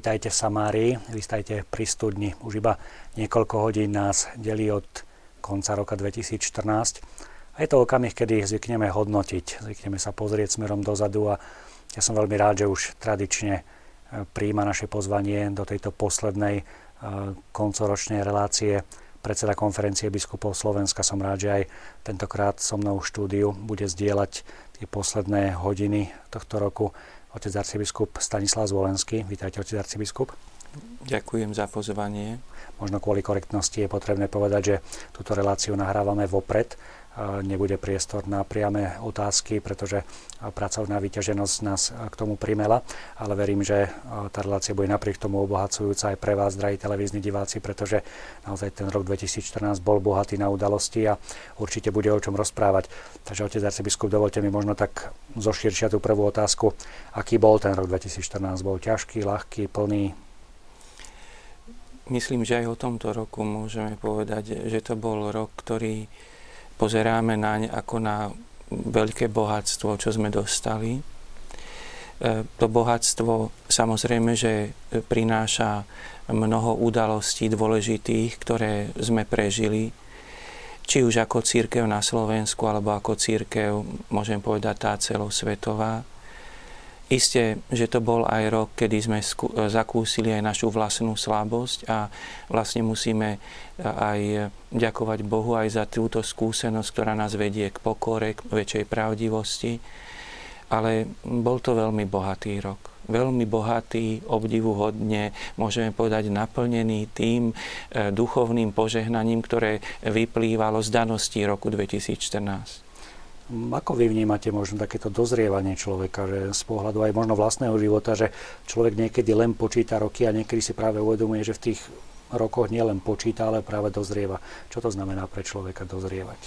Vítajte v Samárii, vítajte pri studni. Už iba niekoľko hodín nás delí od konca roka 2014. A je to okamih, kedy zvykneme hodnotiť, zvykneme sa pozrieť smerom dozadu a ja som veľmi rád, že už tradične e, príjma naše pozvanie do tejto poslednej e, koncoročnej relácie predseda konferencie biskupov Slovenska. Som rád, že aj tentokrát so mnou v štúdiu bude zdieľať tie posledné hodiny tohto roku otec arcibiskup Stanislav Zvolenský. Vítajte, otec arcibiskup. Ďakujem za pozvanie. Možno kvôli korektnosti je potrebné povedať, že túto reláciu nahrávame vopred nebude priestor na priame otázky, pretože pracovná vyťaženosť nás k tomu primela, ale verím, že tá relácia bude napriek tomu obohacujúca aj pre vás, drahí televízni diváci, pretože naozaj ten rok 2014 bol bohatý na udalosti a určite bude o čom rozprávať. Takže otec arcibiskup, dovolte mi možno tak zoširšia tú prvú otázku. Aký bol ten rok 2014? Bol ťažký, ľahký, plný? Myslím, že aj o tomto roku môžeme povedať, že to bol rok, ktorý pozeráme naň ako na veľké bohatstvo, čo sme dostali. E, to bohatstvo samozrejme, že prináša mnoho udalostí dôležitých, ktoré sme prežili, či už ako církev na Slovensku, alebo ako církev, môžem povedať, tá celosvetová. Isté, že to bol aj rok, kedy sme zakúsili aj našu vlastnú slabosť a vlastne musíme aj ďakovať Bohu aj za túto skúsenosť, ktorá nás vedie k pokore, k väčšej pravdivosti. Ale bol to veľmi bohatý rok. Veľmi bohatý, obdivuhodne, môžeme povedať, naplnený tým e, duchovným požehnaním, ktoré vyplývalo z danosti roku 2014. Ako vy vnímate možno takéto dozrievanie človeka, že z pohľadu aj možno vlastného života, že človek niekedy len počíta roky a niekedy si práve uvedomuje, že v tých rokoch nielen počíta, ale práve dozrieva. Čo to znamená pre človeka dozrievať?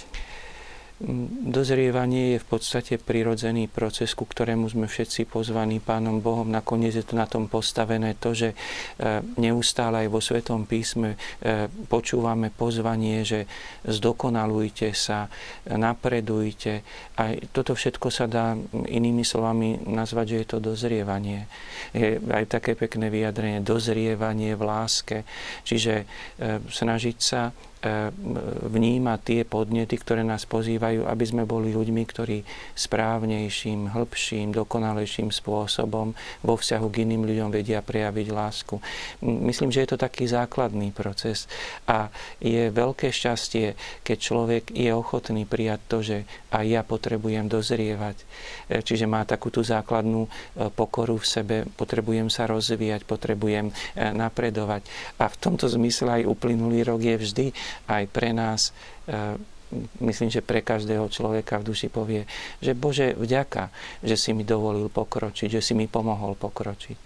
Dozrievanie je v podstate prirodzený proces, ku ktorému sme všetci pozvaní Pánom Bohom. Nakoniec je to na tom postavené to, že e, neustále aj vo Svetom písme e, počúvame pozvanie, že zdokonalujte sa, napredujte. A toto všetko sa dá inými slovami nazvať, že je to dozrievanie. Je aj také pekné vyjadrenie, dozrievanie v láske. Čiže e, snažiť sa E, vnímať tie podnety, ktoré nás pozývajú, aby sme boli ľuďmi, ktorí správnejším, hĺbším, dokonalejším spôsobom vo vzťahu k iným ľuďom vedia prejaviť lásku. Myslím, že je to taký základný proces a je veľké šťastie, keď človek je ochotný prijať to, že aj ja potrebujem dozrievať. E, čiže má takú tú základnú e, pokoru v sebe, potrebujem sa rozvíjať, potrebujem napredovať. A v tomto zmysle aj uplynulý rok je vždy aj pre nás, e, myslím, že pre každého človeka v duši povie, že Bože, vďaka, že si mi dovolil pokročiť, že si mi pomohol pokročiť.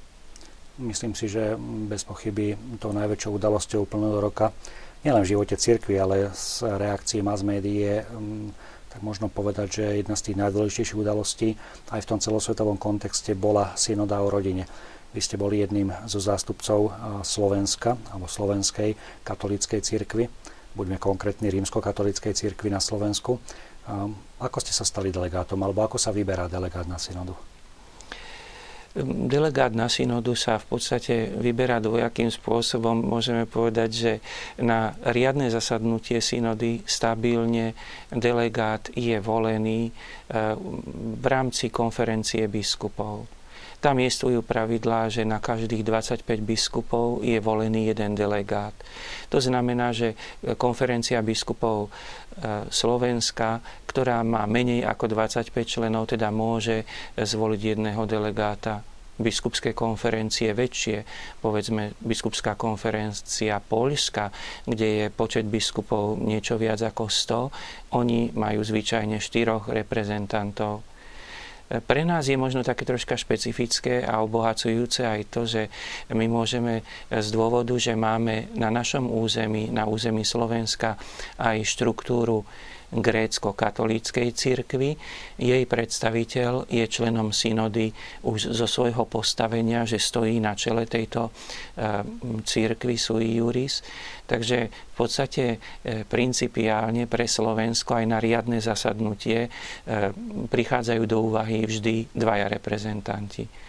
Myslím si, že bez pochyby to najväčšou udalosťou plného roka, nielen v živote cirkvi, ale z reakcií mass médií je tak možno povedať, že jedna z tých najdôležitejších udalostí aj v tom celosvetovom kontexte bola synoda o rodine. Vy ste boli jedným zo zástupcov Slovenska alebo slovenskej katolíckej cirkvi buďme konkrétni, rímskokatolíckej cirkvi na Slovensku. Ako ste sa stali delegátom, alebo ako sa vyberá delegát na synodu? Delegát na synodu sa v podstate vyberá dvojakým spôsobom. Môžeme povedať, že na riadne zasadnutie synody stabilne delegát je volený e, v rámci konferencie biskupov. Tam existujú pravidlá, že na každých 25 biskupov je volený jeden delegát. To znamená, že konferencia biskupov e, Slovenska, ktorá má menej ako 25 členov, teda môže zvoliť jedného delegáta biskupské konferencie väčšie, povedzme biskupská konferencia Poľska, kde je počet biskupov niečo viac ako 100, oni majú zvyčajne štyroch reprezentantov. Pre nás je možno také troška špecifické a obohacujúce aj to, že my môžeme z dôvodu, že máme na našom území, na území Slovenska aj štruktúru grécko-katolíckej cirkvi. Jej predstaviteľ je členom synody už zo svojho postavenia, že stojí na čele tejto eh, cirkvi sui juris. Takže v podstate eh, principiálne pre Slovensko aj na riadne zasadnutie eh, prichádzajú do úvahy vždy dvaja reprezentanti.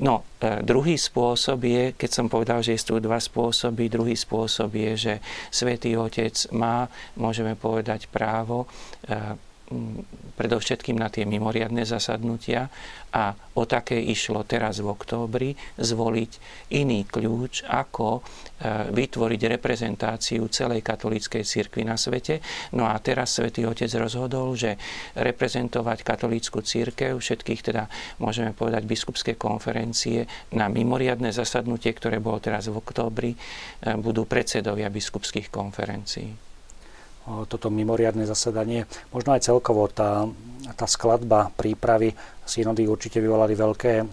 No, e, druhý spôsob je, keď som povedal, že sú dva spôsoby, druhý spôsob je, že Svetý Otec má, môžeme povedať, právo e, predovšetkým na tie mimoriadne zasadnutia a o také išlo teraz v októbri zvoliť iný kľúč, ako e, vytvoriť reprezentáciu celej katolíckej cirkvi na svete. No a teraz Svetý Otec rozhodol, že reprezentovať katolícku církev, všetkých teda môžeme povedať biskupské konferencie na mimoriadne zasadnutie, ktoré bolo teraz v októbri, e, budú predsedovia biskupských konferencií toto mimoriadne zasadanie. Možno aj celkovo tá, tá skladba prípravy synody určite vyvolali veľké e,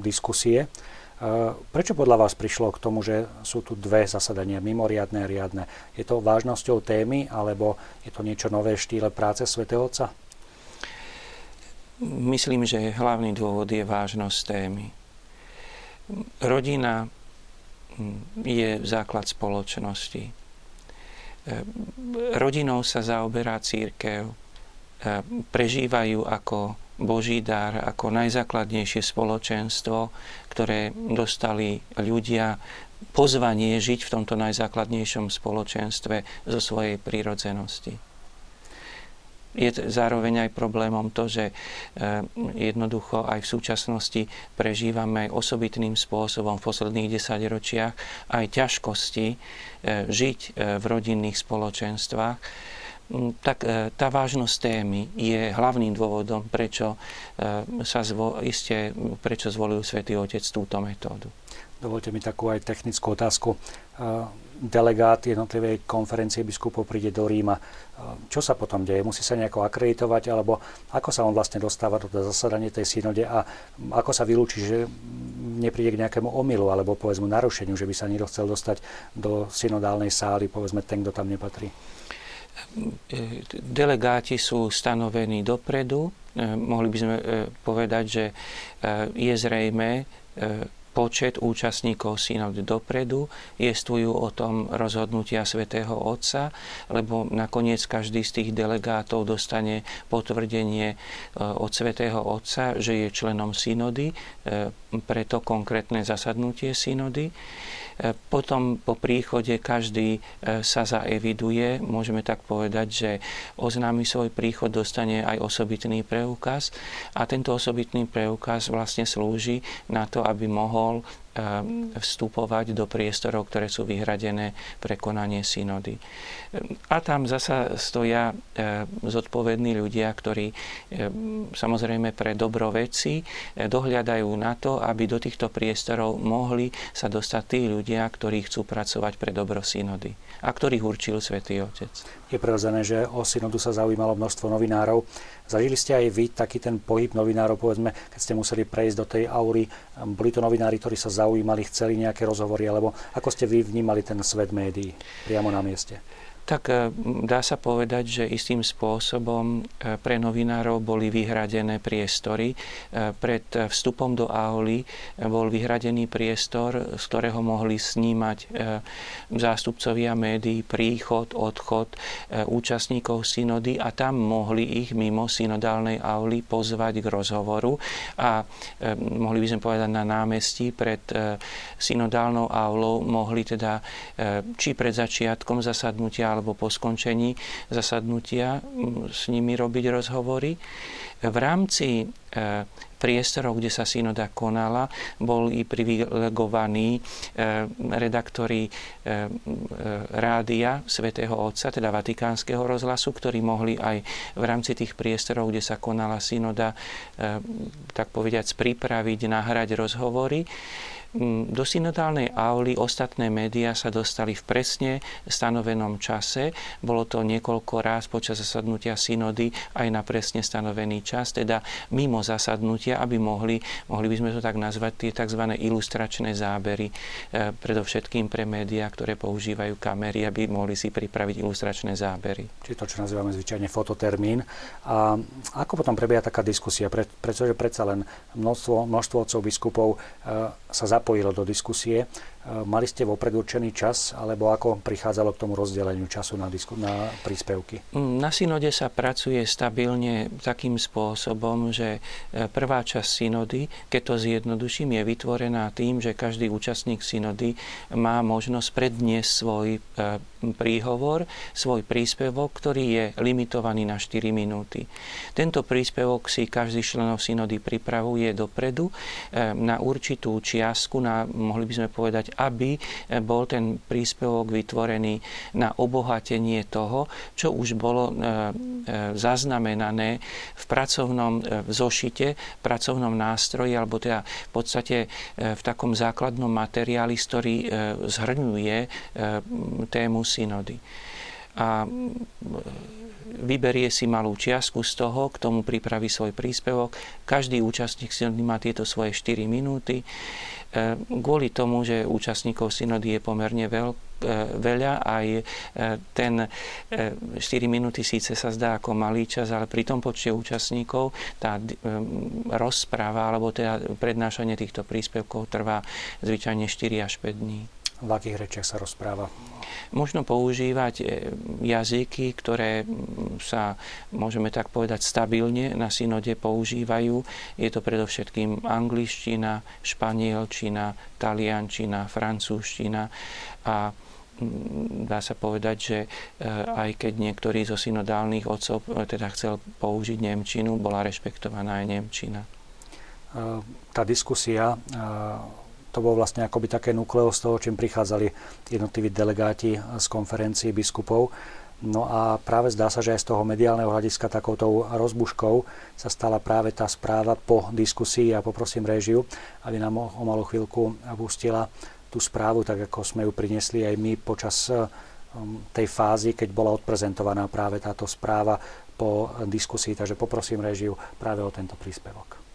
diskusie. E, prečo podľa vás prišlo k tomu, že sú tu dve zasadania, mimoriadne a riadne? Je to vážnosťou témy, alebo je to niečo nové v štýle práce svätého Otca? Myslím, že hlavný dôvod je vážnosť témy. Rodina je základ spoločnosti rodinou sa zaoberá církev, prežívajú ako Boží dar, ako najzákladnejšie spoločenstvo, ktoré dostali ľudia pozvanie žiť v tomto najzákladnejšom spoločenstve zo svojej prírodzenosti je zároveň aj problémom to, že eh, jednoducho aj v súčasnosti prežívame osobitným spôsobom v posledných desaťročiach aj ťažkosti eh, žiť eh, v rodinných spoločenstvách mm, tak tá vážnosť témy je hlavným dôvodom, prečo, sa zvo, iste, prečo zvolil Svetý Otec túto metódu. Dovolte mi takú aj technickú otázku delegát jednotlivej konferencie biskupov príde do Ríma. Čo sa potom deje? Musí sa nejako akreditovať, alebo ako sa on vlastne dostáva do zasadania tej synode a ako sa vylúči, že nepríde k nejakému omylu alebo povedzme narušeniu, že by sa niekto chcel dostať do synodálnej sály, povedzme ten, kto tam nepatrí? Delegáti sú stanovení dopredu. Mohli by sme e, povedať, že e, je zrejme počet účastníkov synod dopredu, jestvujú o tom rozhodnutia svätého Otca, lebo nakoniec každý z tých delegátov dostane potvrdenie e, od svätého Otca, že je členom synody, e, preto konkrétne zasadnutie synody. E, potom po príchode každý e, sa zaeviduje, môžeme tak povedať, že oznámi svoj príchod, dostane aj osobitný preukaz. A tento osobitný preukaz vlastne slúži na to, aby mohol vstupovať do priestorov, ktoré sú vyhradené pre konanie synody. A tam zasa stoja zodpovední ľudia, ktorí samozrejme pre dobro veci dohľadajú na to, aby do týchto priestorov mohli sa dostať tí ľudia, ktorí chcú pracovať pre dobro synody a ktorých určil Svetý Otec. Je prirodzené, že o synodu sa zaujímalo množstvo novinárov. Zažili ste aj vy taký ten pohyb novinárov, povedzme, keď ste museli prejsť do tej aury. Boli to novinári, ktorí sa zaujímali, chceli nejaké rozhovory, alebo ako ste vy vnímali ten svet médií priamo na mieste? Tak e, dá sa povedať, že istým spôsobom e, pre novinárov boli vyhradené priestory. E, pred vstupom do auly bol vyhradený priestor, z ktorého mohli snímať zástupcovia médií príchod, odchod účastníkov synody a tam mohli ich mimo synodálnej auly pozvať k rozhovoru a mohli by sme povedať na námestí pred synodálnou aulou mohli teda či pred začiatkom zasadnutia alebo po skončení zasadnutia s nimi robiť rozhovory. V rámci e, priestorov, kde sa synoda konala, bol i privilegovaní e, redaktori e, rádia svätého Otca, teda Vatikánskeho rozhlasu, ktorí mohli aj v rámci tých priestorov, kde sa konala synoda, tak povediať, pripraviť, nahrať rozhovory. Mm, do synodálnej auly ostatné médiá sa dostali v presne stanovenom čase. Bolo to niekoľko raz počas zasadnutia synody aj na presne stanovený čas, teda mimo zasadnutia, aby mohli, mohli by sme to tak nazvať, tie tzv. ilustračné zábery, e, predovšetkým pre médiá, ktoré používajú kamery, aby mohli si pripraviť ilustračné zábery. Čiže to, čo nazývame zvyčajne fototermín. A ako potom prebieha taká diskusia? Pre, pretože predsa len množstvo, množstvo otcov biskupov e, sa zapojilo do diskusie. Mali ste vopred určený čas, alebo ako prichádzalo k tomu rozdeleniu času na, disku, na príspevky? Mm, na synode sa pracuje stabilne takým spôsobom, že e, prvá časť synody, keď to zjednoduším, je vytvorená tým, že každý účastník synody má možnosť predniesť svoj e, príhovor, svoj príspevok, ktorý je limitovaný na 4 minúty. Tento príspevok si každý členov synody pripravuje dopredu na určitú čiastku, na, mohli by sme povedať, aby eh, bol ten príspevok vytvorený na obohatenie toho, čo už bolo eh, eh, zaznamenané v pracovnom zošite, v pracovnom nástroji, alebo teda v podstate v takom základnom materiáli, ktorý zhrňuje tému synody. A vyberie si malú čiastku z toho, k tomu pripraví svoj príspevok. Každý účastník synody má tieto svoje 4 minúty. E, kvôli tomu, že účastníkov synody je pomerne veľ, e, veľa, aj e, ten 4 minúty síce sa zdá ako malý čas, ale pri tom počte účastníkov tá rozpráva alebo teda prednášanie týchto príspevkov trvá zvyčajne 4 až 5 dní. V akých rečiach sa rozpráva? Možno používať e, jazyky, ktoré sa, môžeme tak povedať, stabilne na synode používajú. Je to predovšetkým angličtina, španielčina, taliančina, francúzština a dá sa povedať, že e, aj keď niektorí zo synodálnych otcov e, teda chcel použiť Nemčinu, bola rešpektovaná aj Nemčina. Tá diskusia to bolo vlastne akoby také nukleo z toho, čím prichádzali jednotliví delegáti z konferencií biskupov. No a práve zdá sa, že aj z toho mediálneho hľadiska takoutou rozbuškou sa stala práve tá správa po diskusii a poprosím režiu, aby nám o malú chvíľku pustila tú správu, tak ako sme ju priniesli aj my počas um, tej fázy, keď bola odprezentovaná práve táto správa po diskusii. Takže poprosím režiu práve o tento príspevok.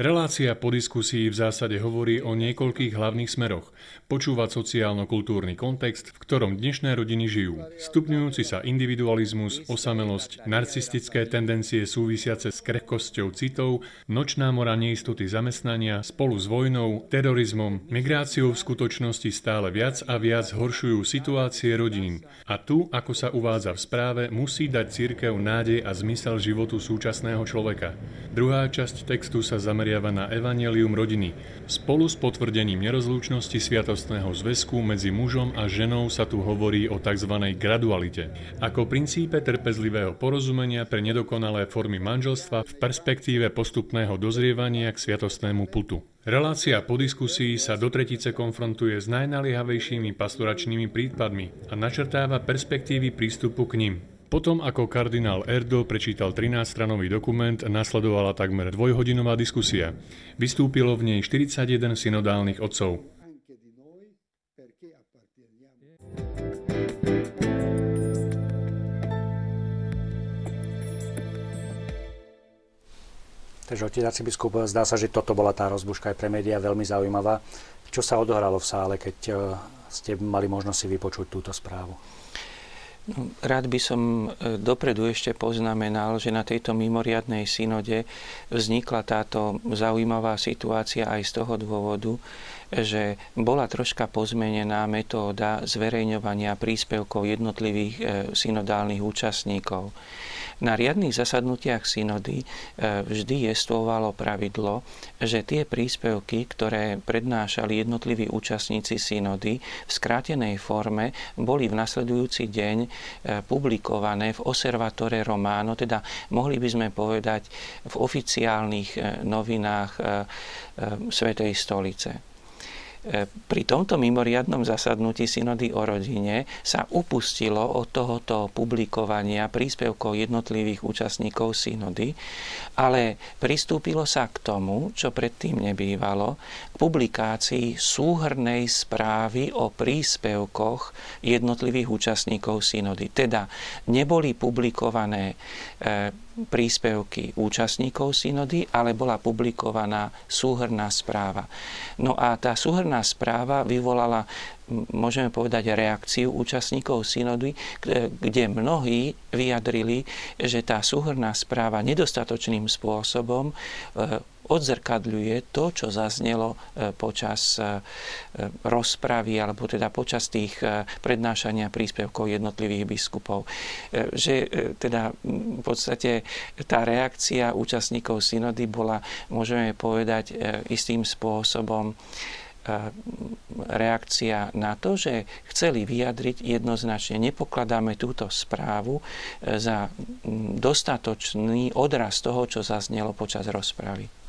Relácia po diskusii v zásade hovorí o niekoľkých hlavných smeroch. Počúvať sociálno-kultúrny kontext, v ktorom dnešné rodiny žijú. Stupňujúci sa individualizmus, osamelosť, narcistické tendencie súvisiace s krehkosťou citov, nočná mora neistoty zamestnania spolu s vojnou, terorizmom, migráciou v skutočnosti stále viac a viac horšujú situácie rodín. A tu, ako sa uvádza v správe, musí dať církev nádej a zmysel životu súčasného človeka. Druhá časť textu sa zameriava na evanelium rodiny. Spolu s potvrdením nerozlúčnosti sviatostného zväzku medzi mužom a ženou sa tu hovorí o tzv. gradualite. Ako princípe trpezlivého porozumenia pre nedokonalé formy manželstva v perspektíve postupného dozrievania k sviatostnému putu. Relácia po diskusii sa do tretice konfrontuje s najnaliehavejšími pastoračnými prípadmi a načrtáva perspektívy prístupu k ním. Potom, ako kardinál Erdo prečítal 13-stranový dokument, nasledovala takmer dvojhodinová diskusia. Vystúpilo v nej 41 synodálnych otcov. Takže otec arcibiskup, zdá sa, že toto bola tá rozbuška aj pre médiá veľmi zaujímavá. Čo sa odohralo v sále, keď eh, ste mali možnosť si vypočuť túto správu? Rád by som e, dopredu ešte poznamenal, že na tejto mimoriadnej synode vznikla táto zaujímavá situácia aj z toho dôvodu, že bola troška pozmenená metóda zverejňovania príspevkov jednotlivých e, synodálnych účastníkov. Na riadnych zasadnutiach synody e, vždy jestvovalo pravidlo, že tie príspevky, ktoré prednášali jednotliví účastníci synody v skrátenej forme, boli v nasledujúci deň e, publikované v Osservatore Romano, teda mohli by sme povedať v oficiálnych novinách Svetej stolice. E, pri tomto mimoriadnom zasadnutí synody o rodine sa upustilo od tohoto publikovania príspevkov jednotlivých účastníkov synody, ale pristúpilo sa k tomu, čo predtým nebývalo, k publikácii súhrnej správy o príspevkoch jednotlivých účastníkov synody. Teda neboli publikované e, príspevky účastníkov synody, ale bola publikovaná súhrná správa. No a tá súhrná správa vyvolala môžeme povedať, reakciu účastníkov synody, kde mnohí vyjadrili, že tá súhrná správa nedostatočným spôsobom e, odzrkadľuje to, čo zaznelo počas rozpravy alebo teda počas tých prednášania príspevkov jednotlivých biskupov. Že teda v podstate tá reakcia účastníkov synody bola, môžeme povedať, istým spôsobom reakcia na to, že chceli vyjadriť jednoznačne, nepokladáme túto správu e, za dostatočný odraz toho, čo zaznelo počas rozpravy.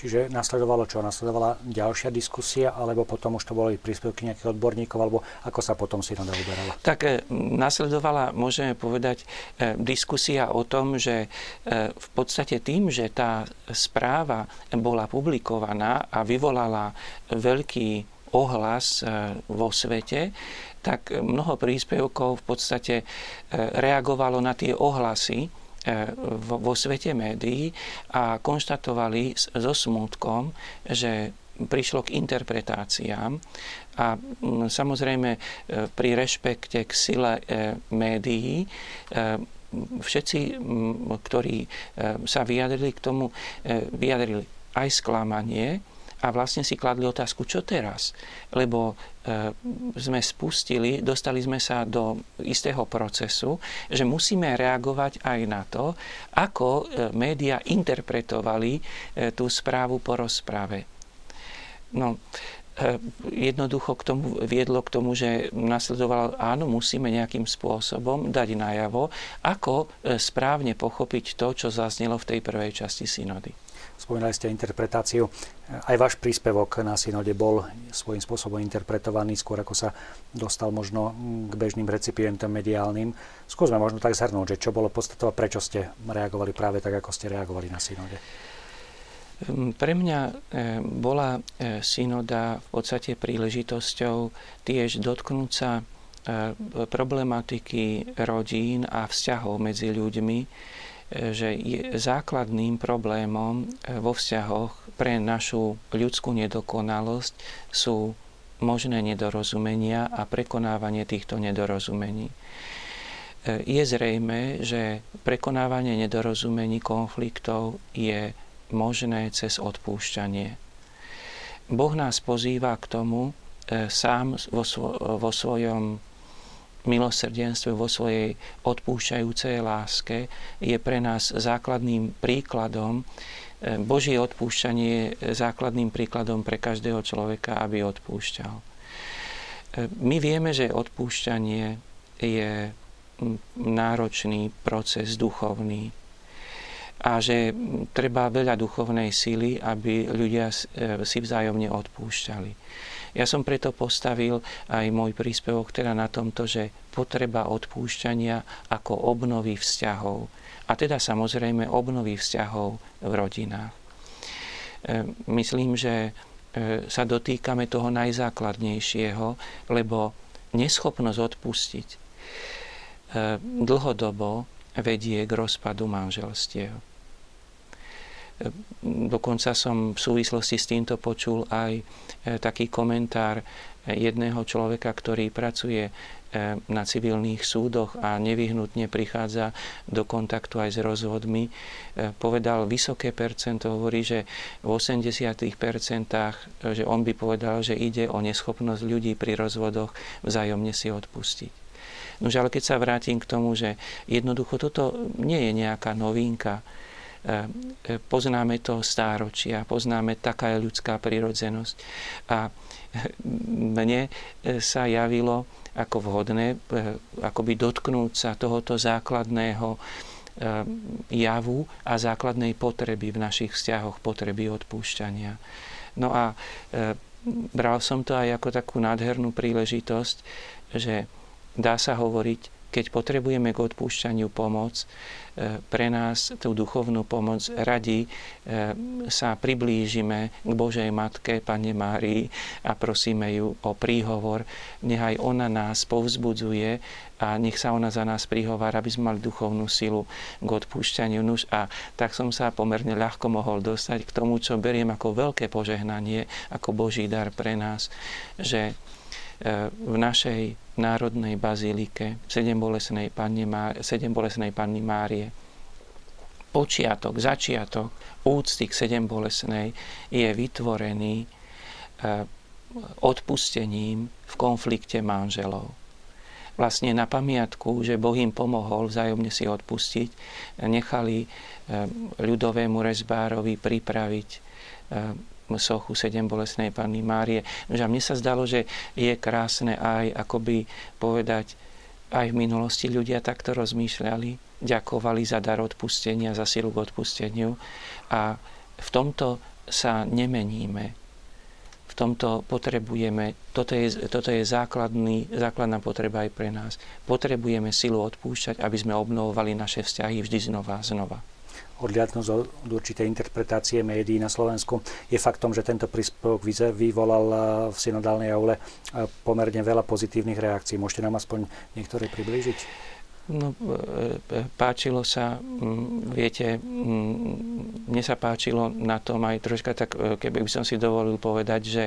Čiže nasledovalo čo? Nasledovala ďalšia diskusia, alebo potom už to boli príspevky nejakých odborníkov, alebo ako sa potom synoda uberala? Tak e, nasledovala, môžeme povedať, e, diskusia o tom, že e, v podstate tým, že tá správa bola publikovaná a vyvolala veľký ohlas vo svete, tak mnoho príspevkov v podstate reagovalo na tie ohlasy, vo svete médií a konštatovali so smutkom, že prišlo k interpretáciám a samozrejme e, pri rešpekte k sile e, médií všetci, ktorí sa vyjadrili k tomu, vyjadrili aj sklamanie, a vlastne si kladli otázku, čo teraz? Lebo e, sme spustili, dostali sme sa do istého procesu, že musíme reagovať aj na to, ako e, média interpretovali e, tú správu po rozprave. No, e, jednoducho k tomu, viedlo k tomu, že nasledovalo, áno, musíme nejakým spôsobom dať najavo, ako e, správne pochopiť to, čo zaznelo v tej prvej časti synody. Spomínali ste interpretáciu. Aj váš príspevok na synode bol svojím spôsobom interpretovaný, skôr ako sa dostal možno k bežným recipientom mediálnym. Skúsme možno tak zhrnúť, že čo bolo podstatové, prečo ste reagovali práve tak, ako ste reagovali na synode. Hm, pre mňa e, bola e, synoda v podstate príležitosťou tiež dotknúť sa e, problematiky rodín a vzťahov medzi ľuďmi, že je základným problémom e, vo vzťahoch pre našu ľudskú nedokonalosť sú možné nedorozumenia a prekonávanie týchto nedorozumení. E, je zrejme, že prekonávanie nedorozumení konfliktov je možné cez odpúšťanie. Boh nás pozýva k tomu e, sám vo, vo svojom milosrdenstve, vo svojej odpúšťajúcej láske je pre nás základným príkladom. E, Božie odpúšťanie je základným príkladom pre každého človeka, aby odpúšťal. E, my vieme, že odpúšťanie je náročný proces duchovný a že treba veľa duchovnej síly, aby ľudia e, si vzájomne odpúšťali. Ja som preto postavil aj môj príspevok teda na tomto, že potreba odpúšťania ako obnovy vzťahov. A teda samozrejme obnovy vzťahov v rodinách. E, myslím, že e, sa dotýkame toho najzákladnejšieho, lebo neschopnosť odpustiť e, dlhodobo vedie k rozpadu manželstiev. Dokonca som v súvislosti s týmto počul aj e, taký komentár jedného človeka, ktorý pracuje e, na civilných súdoch a nevyhnutne prichádza do kontaktu aj s rozvodmi, e, povedal vysoké percento, hovorí, že v 80 že on by povedal, že ide o neschopnosť ľudí pri rozvodoch vzájomne si odpustiť. Nože ale keď sa vrátim k tomu, že jednoducho toto nie je nejaká novinka, E, e, poznáme to stáročia, poznáme taká je ľudská prirodzenosť. A mne e, sa javilo ako vhodné akoby dotknúť sa tohoto základného javu a základnej potreby v našich vzťahoch, potreby odpúšťania. No a bral som to aj ako takú nádhernú príležitosť, že dá sa hovoriť, keď potrebujeme k odpúšťaniu pomoc, E, pre nás tú duchovnú pomoc radi e, sa priblížime k Božej Matke, Pane Márii a prosíme ju o príhovor. Nechaj ona nás povzbudzuje a nech sa ona za nás prihovára, aby sme mali duchovnú silu k odpúšťaniu. Nuž a tak som sa pomerne ľahko mohol dostať k tomu, čo beriem ako veľké požehnanie, ako Boží dar pre nás, že v našej národnej bazílike sedem bolesnej Panny, Márie, sedem bolesnej Panny Márie počiatok, začiatok úcty k sedem bolesnej je vytvorený odpustením v konflikte manželov. Vlastne na pamiatku, že Boh im pomohol vzájomne si odpustiť, nechali ľudovému rezbárovi pripraviť sochu sedem bolesnej Panny Márie. Že mne sa zdalo, že je krásne aj akoby povedať, aj v minulosti ľudia takto rozmýšľali, ďakovali za dar odpustenia, za silu k odpusteniu a v tomto sa nemeníme. V tomto potrebujeme, toto je, toto je základný, základná potreba aj pre nás. Potrebujeme silu odpúšťať, aby sme obnovovali naše vzťahy vždy znova a znova odliadnúť od určitej interpretácie médií na Slovensku, je faktom, že tento príspevok vyvolal eh, v synodálnej aule eh, pomerne veľa pozitívnych reakcií. Môžete nám aspoň niektoré priblížiť? No, eh, páčilo sa, mm, viete, mm, mne sa páčilo na tom aj troška tak, keby by som si dovolil povedať, že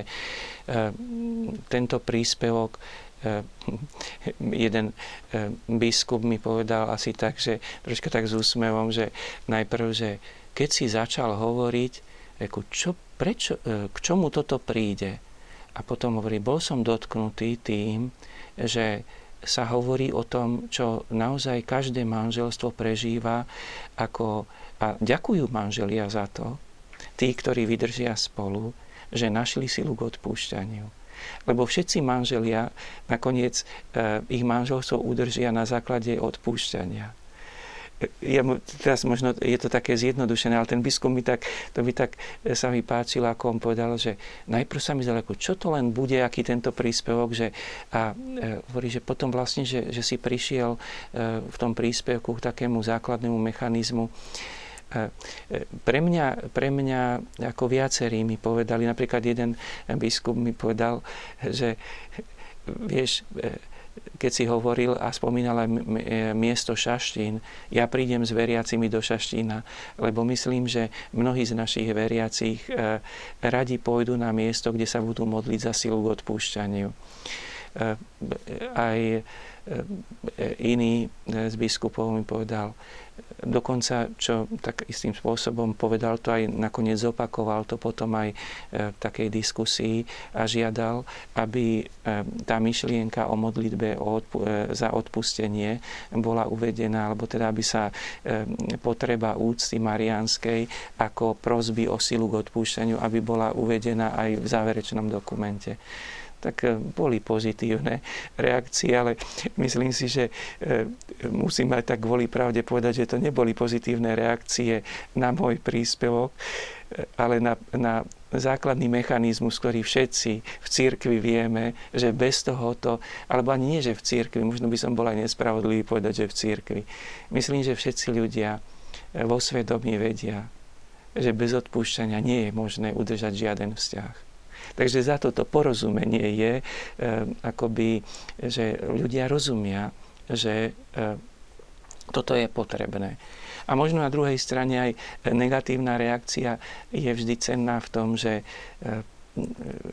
tento príspevok jeden eh, biskup mi povedal asi tak, že troška tak s úsmevom, že najprv, že keď si začal hovoriť, ako čo, prečo, eh, k čomu toto príde? A potom hovorí, bol som dotknutý tým, že sa hovorí o tom, čo naozaj každé manželstvo prežíva ako, a ďakujú manželia za to, tí, ktorí vydržia spolu, že našli silu k odpúšťaniu lebo všetci manželia nakoniec eh, ich manželstvo udržia na základe odpúšťania. Ja, teraz možno je to také zjednodušené, ale ten biskup mi tak, to by tak eh, sa mi páčilo, ako on povedal, že najprv sa mi zdalo, čo to len bude, aký tento príspevok, že a e, hovorí, že potom vlastne, že, že si prišiel e, v tom príspevku k takému základnému mechanizmu, pre mňa, pre mňa ako viacerí mi povedali, napríklad jeden biskup mi povedal, že vieš, keď si hovoril a spomínal aj miesto Šaštín, ja prídem s veriacimi do Šaštína, lebo myslím, že mnohí z našich veriacich e, radi pôjdu na miesto, kde sa budú modliť za silu k odpúšťaniu. E, aj e, iný z biskupov mi povedal, dokonca, čo tak istým spôsobom povedal to aj nakoniec zopakoval to potom aj e, v takej diskusii a žiadal, aby e, tá myšlienka o modlitbe e, za odpustenie bola uvedená, alebo teda aby sa potreba úcty marianskej ako prosby o silu k odpúšťaniu, aby bola uvedená aj v záverečnom dokumente tak e, boli pozitívne reakcie, ale myslím si, že e, musím aj tak kvôli pravde povedať, že to neboli pozitívne reakcie na môj príspevok, e, ale na, na základný mechanizmus, ktorý všetci v cirkvi vieme, že bez tohoto, alebo ani nie, že v cirkvi, možno by som bol aj nespravodlivý povedať, že v cirkvi. Myslím, že všetci ľudia vo svedomí vedia, že bez odpúšťania nie je možné udržať žiaden vzťah. Takže za toto porozumenie je, e, akoby, že ľudia rozumia, že e, toto je potrebné. A možno na druhej strane aj negatívna reakcia je vždy cenná v tom, že e,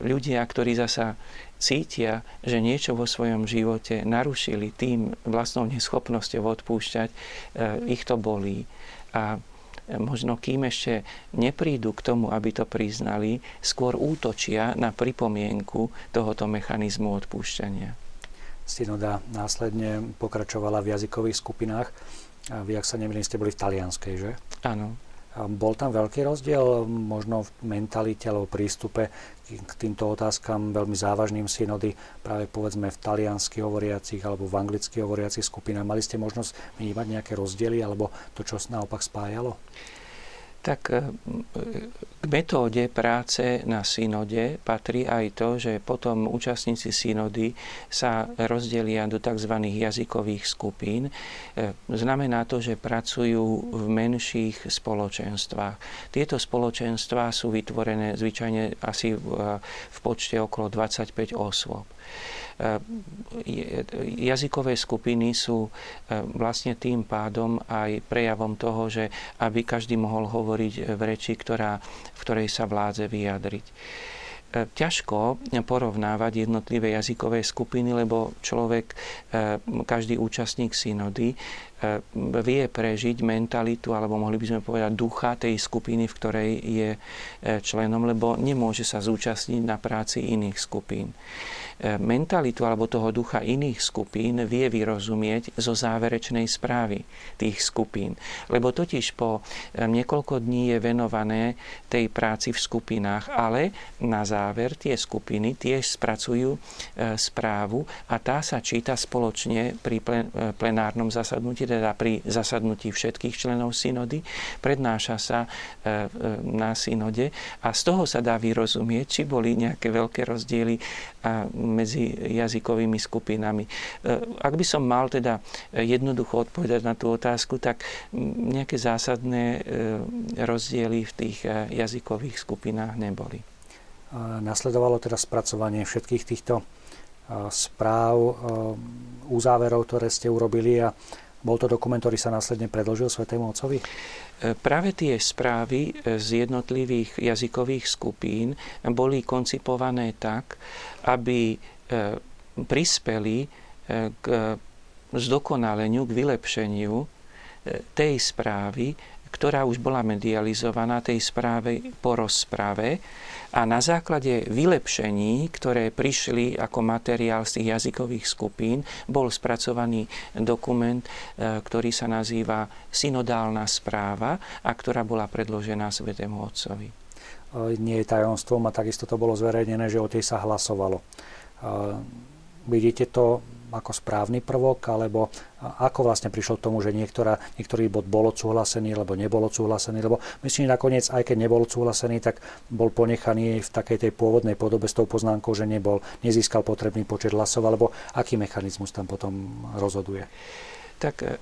ľudia, ktorí zasa cítia, že niečo vo svojom živote narušili tým vlastnou neschopnosťou odpúšťať, ich to bolí. A možno kým ešte neprídu k tomu, aby to priznali, skôr útočia na pripomienku tohoto mechanizmu odpúšťania. Synoda následne pokračovala v jazykových skupinách. A vy, ak sa nemýlim, ste boli v talianskej, že? Áno. Bol tam veľký rozdiel možno v mentalite alebo prístupe k týmto otázkam veľmi závažným synody, práve povedzme v taliansky hovoriacich alebo v anglicky hovoriacich skupinách. Mali ste možnosť vnímať nejaké rozdiely alebo to, čo naopak spájalo? Tak e, k metóde práce na synode patrí aj to, že potom účastníci synody sa rozdelia do tzv. jazykových skupín. E, znamená to, že pracujú v menších spoločenstvách. Tieto spoločenstvá sú vytvorené zvyčajne asi v počte okolo 25 osôb jazykové skupiny sú e, vlastne tým pádom aj prejavom toho, že aby každý mohol hovoriť v reči, ktorá, v ktorej sa vládze vyjadriť. ťažko porovnávať jednotlivé jazykové skupiny, lebo človek, každý účastník synody vie prežiť mentalitu, alebo mohli by sme povedať ducha tej skupiny, v ktorej je členom, lebo nemôže sa zúčastniť na práci iných skupín mentalitu alebo toho ducha iných skupín vie vyrozumieť zo záverečnej správy tých skupín. Lebo totiž po eh, niekoľko dní je venované tej práci v skupinách, ale na záver tie skupiny tiež spracujú eh, správu a tá sa číta spoločne pri eh, plenárnom zasadnutí, teda pri zasadnutí všetkých členov synody, prednáša sa na synode a z toho sa dá vyrozumieť, či boli nejaké veľké rozdiely medzi jazykovými skupinami. E, ak by som mal teda jednoducho odpovedať na tú otázku, tak nejaké zásadné e, rozdiely v tých e, jazykových skupinách neboli. Nasledovalo teda spracovanie všetkých týchto správ, uzáverov, ktoré ste urobili a bol to dokument, ktorý sa následne predložil Svetému Otcovi? Práve tie správy z jednotlivých jazykových skupín boli koncipované tak, aby E, prispeli e, k zdokonaleniu, k vylepšeniu e, tej správy, ktorá už bola medializovaná, tej správe po rozprave a na základe vylepšení, ktoré prišli ako materiál z tých jazykových skupín, bol spracovaný dokument, ktorý sa nazýva Synodálna správa a ktorá bola predložená Svetému Otcovi. Nie je tajomstvom a takisto to bolo zverejnené, že o tej sa hlasovalo. Vidíte to ako správny prvok, alebo ako vlastne prišlo k tomu, že niektorá, niektorý bod bol odsúhlasený, alebo nebol odsúhlasený, lebo myslím, že nakoniec, aj keď nebol odsúhlasený, tak bol ponechaný v takej tej pôvodnej podobe s tou poznámkou, že nebol, nezískal potrebný počet hlasov, alebo aký mechanizmus tam potom rozhoduje? Tak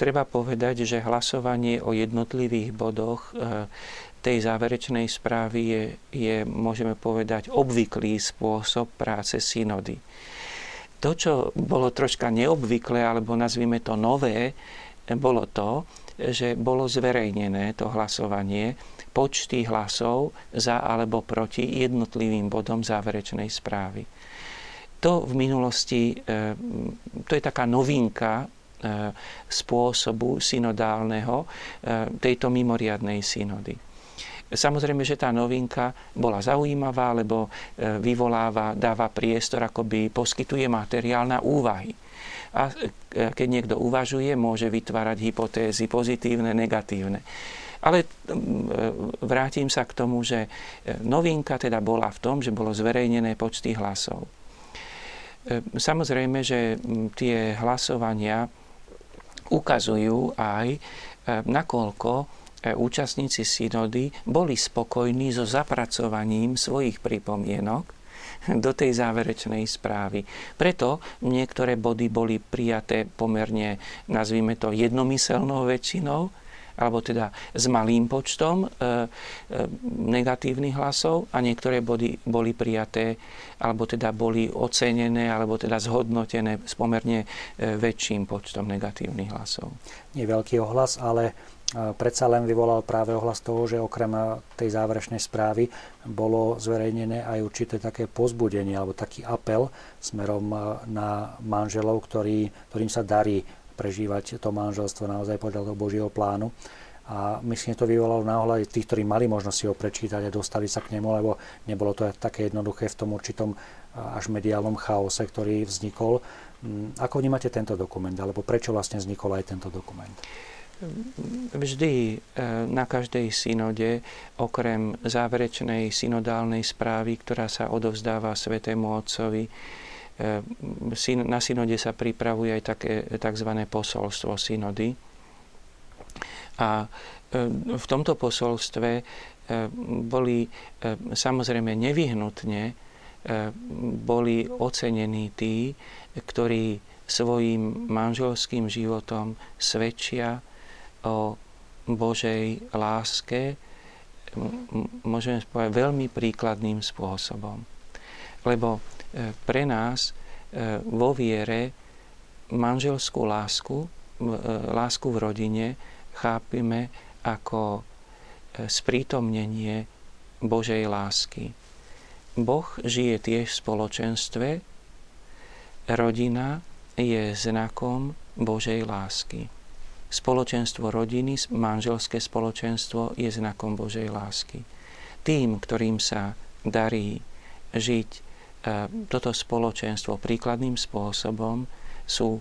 treba povedať, že hlasovanie o jednotlivých bodoch e, tej záverečnej správy je, je, môžeme povedať, obvyklý spôsob práce synody. To, čo bolo troška neobvyklé, alebo nazvime to nové, bolo to, že bolo zverejnené to hlasovanie, počty hlasov za alebo proti jednotlivým bodom záverečnej správy. To v minulosti, e, to je taká novinka e, spôsobu synodálneho e, tejto mimoriadnej synody. Samozrejme, že tá novinka bola zaujímavá, lebo e, vyvoláva, dáva priestor, akoby poskytuje materiál na úvahy. A e, keď niekto uvažuje, môže vytvárať hypotézy pozitívne, negatívne. Ale e, vrátim sa k tomu, že novinka teda bola v tom, že bolo zverejnené počty hlasov. Samozrejme, že tie hlasovania ukazujú aj, nakoľko účastníci synody boli spokojní so zapracovaním svojich pripomienok do tej záverečnej správy. Preto niektoré body boli prijaté pomerne, nazvime to, jednomyselnou väčšinou, alebo teda s malým počtom e, e, negatívnych hlasov a niektoré body boli prijaté, alebo teda boli ocenené, alebo teda zhodnotené s pomerne e, väčším počtom negatívnych hlasov. Nie veľký ohlas, ale predsa len vyvolal práve ohlas toho, že okrem tej záverečnej správy bolo zverejnené aj určité také pozbudenie alebo taký apel smerom na manželov, ktorý, ktorým sa darí prežívať to manželstvo naozaj podľa toho Božieho plánu. A myslím, že to vyvolalo náhľad tých, ktorí mali možnosť si ho prečítať a dostali sa k nemu, lebo nebolo to také jednoduché v tom určitom až mediálnom chaose, ktorý vznikol. Mm, ako vnímate tento dokument, alebo prečo vlastne vznikol aj tento dokument? Vždy e, na každej synode, okrem záverečnej synodálnej správy, ktorá sa odovzdáva Svetému Otcovi, e, na synode sa pripravuje aj také tzv. posolstvo synody. A e, v tomto posolstve boli samozrejme nevyhnutne boli ocenení tí, ktorí svojim manželským životom svedčia o Božej láske, môžeme povedať, veľmi príkladným spôsobom. Lebo e, pre nás e, vo viere manželskú lásku, e, lásku v rodine chápime ako sprítomnenie Božej lásky. Boh žije tiež v spoločenstve. Rodina je znakom Božej lásky. Spoločenstvo rodiny, manželské spoločenstvo je znakom Božej lásky. Tým, ktorým sa darí žiť e, toto spoločenstvo príkladným spôsobom, sú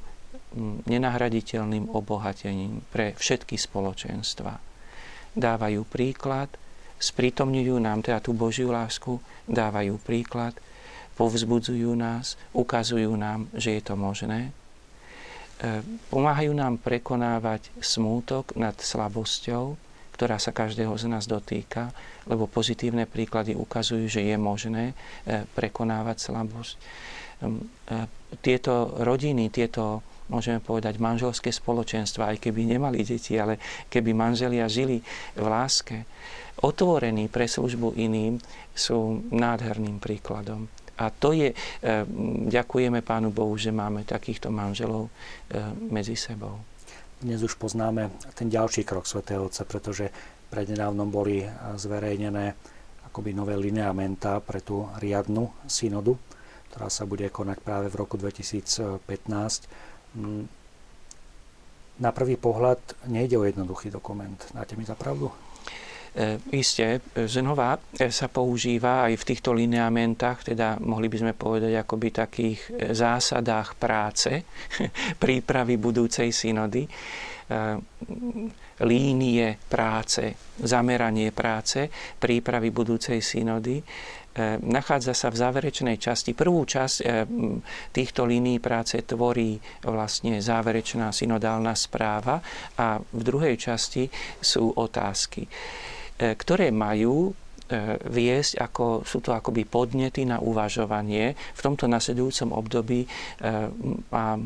nenahraditeľným obohatením pre všetky spoločenstva. Dávajú príklad, sprítomňujú nám teda tú Božiu lásku, dávajú príklad, povzbudzujú nás, ukazujú nám, že je to možné. E, pomáhajú nám prekonávať smútok nad slabosťou, ktorá sa každého z nás dotýka, lebo pozitívne príklady ukazujú, že je možné e, prekonávať slabosť. E, tieto rodiny, tieto môžeme povedať, manželské spoločenstva, aj keby nemali deti, ale keby manželia žili v láske, otvorení pre službu iným, sú nádherným príkladom. A to je, e, ďakujeme Pánu Bohu, že máme takýchto manželov e, medzi sebou. Dnes už poznáme ten ďalší krok svätého Otca, pretože prednedávnom boli zverejnené akoby nové lineamenta pre tú riadnu synodu, ktorá sa bude konať práve v roku 2015 Mm, na prvý pohľad nejde o jednoduchý dokument. Dáte mi za pravdu? E, isté, znova e, sa používa aj v týchto lineamentách, teda mohli by sme povedať akoby takých e, zásadách práce, prípravy budúcej synody, línie práce, zameranie práce, prípravy budúcej synody. E, nachádza sa v záverečnej časti. Prvú časť e, týchto línií práce tvorí vlastne záverečná synodálna správa a v druhej časti sú otázky, e, ktoré majú E, viesť, ako, sú to akoby podnety na uvažovanie v tomto nasledujúcom období e, a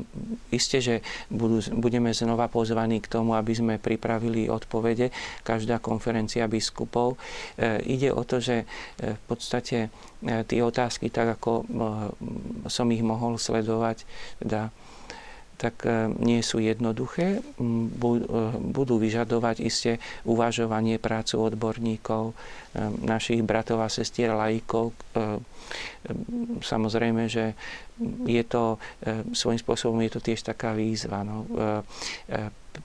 isté, že budú, budeme znova pozvaní k tomu, aby sme pripravili odpovede, každá konferencia biskupov. E, ide o to, že v podstate tie otázky, tak ako som ich mohol sledovať, teda tak e, nie sú jednoduché. E, budú vyžadovať iste uvažovanie prácu odborníkov, e, našich bratov a sestier laikov. Samozrejme, že je to svojím spôsobom je to tiež taká výzva no,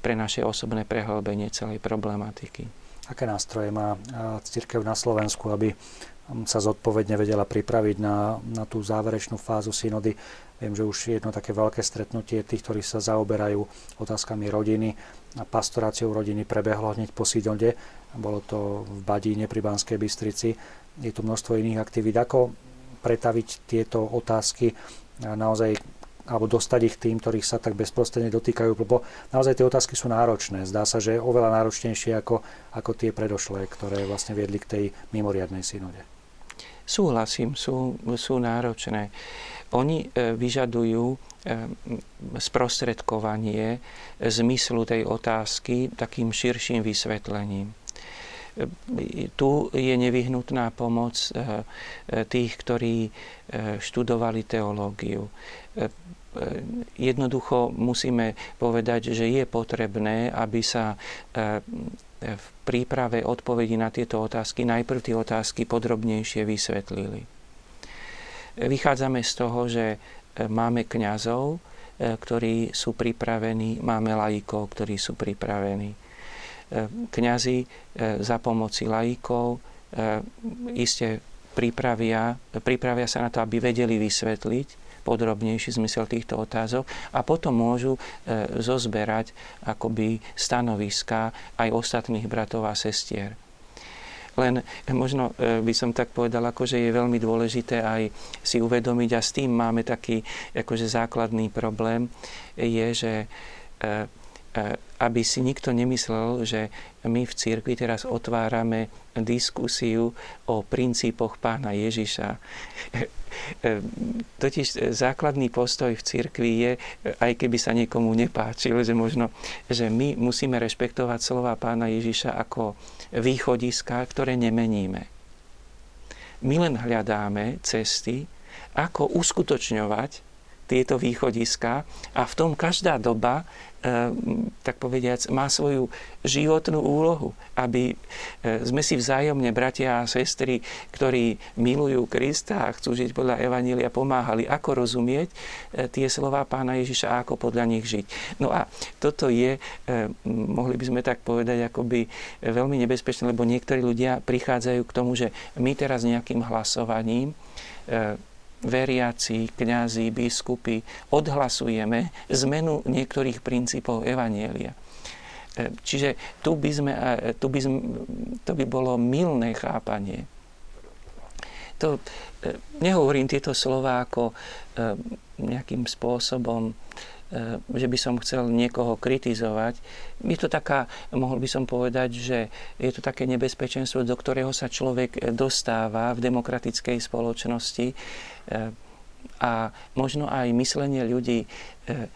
pre naše osobné prehlbenie celej problematiky. Aké nástroje má církev na Slovensku, aby sa zodpovedne vedela pripraviť na, na tú záverečnú fázu synody Viem, že už jedno také veľké stretnutie tých, ktorí sa zaoberajú otázkami rodiny a pastoráciou rodiny prebehlo hneď po Sidonde. Bolo to v Badíne pri Banskej Bystrici. Je tu množstvo iných aktivít. Ako pretaviť tieto otázky naozaj alebo dostať ich tým, ktorých sa tak bezprostredne dotýkajú, lebo naozaj tie otázky sú náročné. Zdá sa, že oveľa náročnejšie ako, ako tie predošlé, ktoré vlastne viedli k tej mimoriadnej synode. Súhlasím, sú, sú náročné. Oni e, vyžadujú e, sprostredkovanie zmyslu tej otázky takým širším vysvetlením. E, tu je nevyhnutná pomoc tých, ktorí študovali teológiu. Jednoducho musíme povedať, že je potrebné, aby sa v príprave odpovedí na tieto otázky najprv tie otázky podrobnejšie vysvetlili. Vychádzame z toho, že e, máme kňazov, e, ktorí sú pripravení, máme laikov, ktorí sú pripravení. E, kňazi za pomoci laikov iste pripravia, pripravia sa na to, aby vedeli vysvetliť podrobnejší zmysel týchto otázok a potom môžu zozberať akoby stanoviska aj ostatných bratov a sestier. Len možno e, by som tak povedal, že je veľmi dôležité aj si uvedomiť a s tým máme taký akože základný problém, je, že e, e, aby si nikto nemyslel, že my v cirkvi teraz otvárame diskusiu o princípoch pána Ježiša. Totiž základný postoj v cirkvi je, aj keby sa niekomu nepáčil, že možno, že my musíme rešpektovať slova pána Ježiša ako východiska, ktoré nemeníme. My len hľadáme cesty, ako uskutočňovať tieto východiska a v tom každá doba tak povediac, má svoju životnú úlohu, aby sme si vzájomne, bratia a sestry, ktorí milujú Krista a chcú žiť podľa Evanília, pomáhali, ako rozumieť tie slova pána Ježiša a ako podľa nich žiť. No a toto je, mohli by sme tak povedať, akoby veľmi nebezpečné, lebo niektorí ľudia prichádzajú k tomu, že my teraz nejakým hlasovaním veriaci, kňazi, biskupy odhlasujeme zmenu niektorých princípov Evanielia. E, čiže tu by, sme, e, tu by, sme, to by bolo milné chápanie. To, e, nehovorím tieto slova ako nejakým spôsobom že by som chcel niekoho kritizovať. Je to taká, mohol by som povedať, že je to také nebezpečenstvo, do ktorého sa človek dostáva v demokratickej spoločnosti a možno aj myslenie ľudí, eh,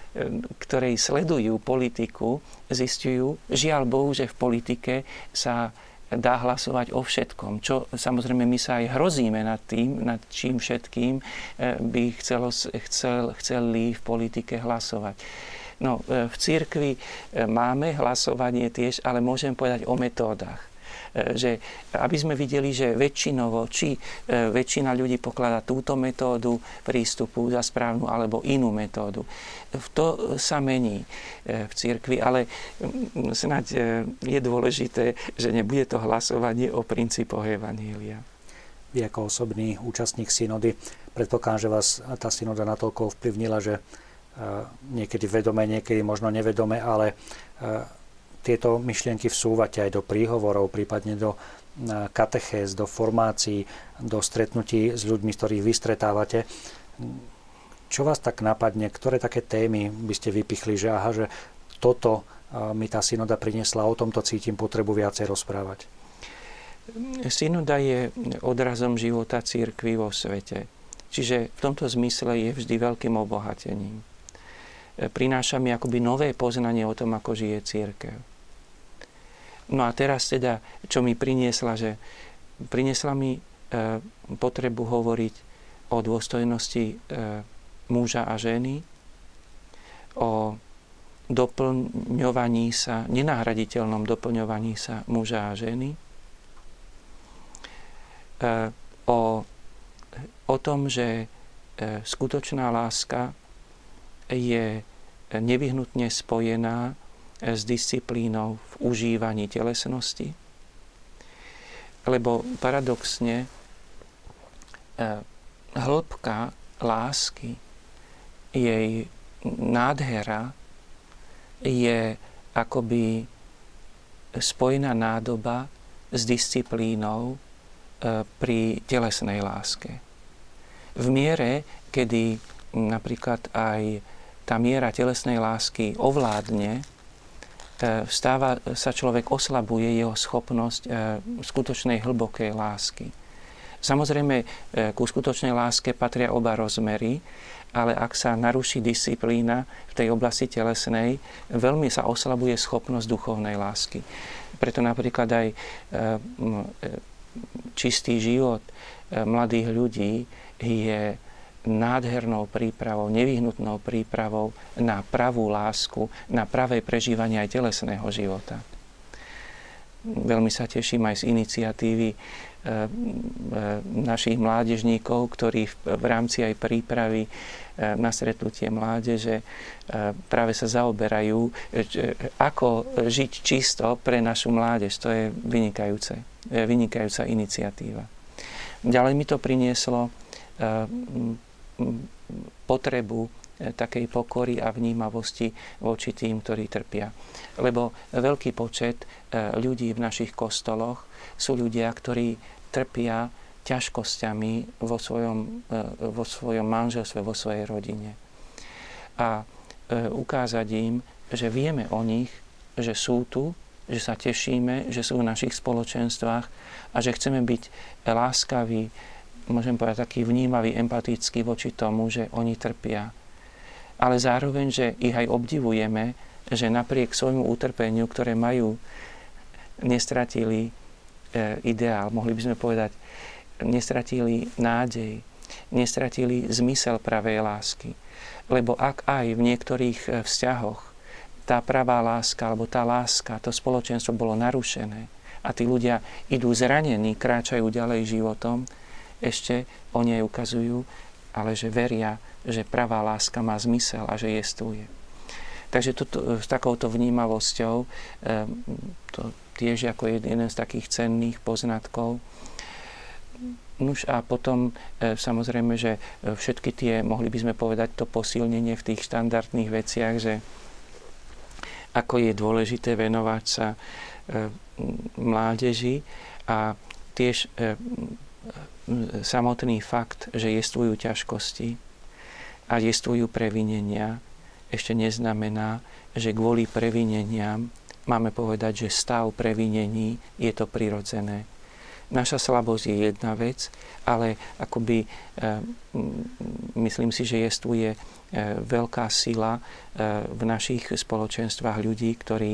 ktorí sledujú politiku, zistujú, žiaľ Bohu, že v politike sa dá hlasovať o všetkom. Čo samozrejme my sa aj hrozíme nad tým, nad čím všetkým eh, by chcelo, chcel, chceli v politike hlasovať. No, v církvi máme hlasovanie tiež, ale môžem povedať o metódach. E, že aby sme videli, že väčšinovo, či e, väčšina ľudí pokladá túto metódu prístupu za správnu alebo inú metódu. To sa mení e, v cirkvi, ale snáď je dôležité, že nebude to hlasovanie o princípoch Evanília. Vy ako osobný účastník synody, predpokladám, že vás tá synoda natoľko ovplyvnila, že niekedy vedome, niekedy možno nevedome, ale tieto myšlienky vsúvate aj do príhovorov, prípadne do katechéz, do formácií, do stretnutí s ľuďmi, ktorých vystretávate. Čo vás tak napadne? Ktoré také témy by ste vypichli, že aha, že toto mi tá synoda priniesla, o tomto cítim potrebu viacej rozprávať? Synoda je odrazom života církvy vo svete. Čiže v tomto zmysle je vždy veľkým obohatením. Prináša mi akoby nové poznanie o tom, ako žije církev. No a teraz teda, čo mi priniesla, že priniesla mi e, potrebu hovoriť o dôstojnosti e, muža a ženy, o doplňovaní sa, nenahraditeľnom doplňovaní sa muža a ženy, e, o, o tom, že e, skutočná láska je nevyhnutne spojená s disciplínou v užívaní telesnosti. Lebo paradoxne e, hĺbka lásky, jej nádhera je akoby spojená nádoba s disciplínou e, pri telesnej láske. V miere, kedy napríklad aj tá miera telesnej lásky ovládne E, stáva sa človek, oslabuje jeho schopnosť e, skutočnej hlbokej lásky. Samozrejme, e, ku skutočnej láske patria oba rozmery, ale ak sa naruší disciplína v tej oblasti telesnej, veľmi sa oslabuje schopnosť duchovnej lásky. Preto napríklad aj čistý život mladých ľudí je nádhernou prípravou, nevyhnutnou prípravou na pravú lásku, na pravé prežívanie aj telesného života. Veľmi sa teším aj z iniciatívy e, e, našich mládežníkov, ktorí v rámci aj prípravy e, na stretnutie mládeže práve sa zaoberajú, ako žiť čisto pre našu mládež. To je vynikajúce, vynikajúca iniciatíva. Ďalej mi to prinieslo potrebu e, takej pokory a vnímavosti voči tým, ktorí trpia. Lebo veľký počet e, ľudí v našich kostoloch sú ľudia, ktorí trpia ťažkosťami vo svojom, e, vo svojom manželstve, vo svojej rodine. A ukázať im, že vieme o nich, že sú tu, že sa tešíme, že sú v našich spoločenstvách a že chceme byť láskaví, môžem povedať, taký vnímavý, empatický voči tomu, že oni trpia. Ale zároveň, že ich aj obdivujeme, že napriek svojmu utrpeniu, ktoré majú, nestratili e, ideál, mohli by sme povedať, nestratili nádej, nestratili zmysel pravej lásky. Lebo ak aj v niektorých e, vzťahoch tá pravá láska alebo tá láska, to spoločenstvo bolo narušené a tí ľudia idú zranení, kráčajú ďalej životom, ešte oni aj ukazujú, ale že veria, že pravá láska má zmysel a že jestuje. Takže toto, s takouto vnímavosťou, to tiež ako jeden z takých cenných poznatkov, Nuž a potom e, samozrejme, že e, všetky tie, mohli by sme povedať, to posilnenie v tých štandardných veciach, že ako je dôležité venovať sa mládeži a tiež samotný fakt, že jestvujú ťažkosti a jestvujú previnenia, ešte neznamená, že kvôli previneniam máme povedať, že stav previnení je to prirodzené. Naša slabosť je jedna vec, ale akoby e, myslím si, že jestvuje e, veľká sila e, v našich spoločenstvách ľudí, ktorí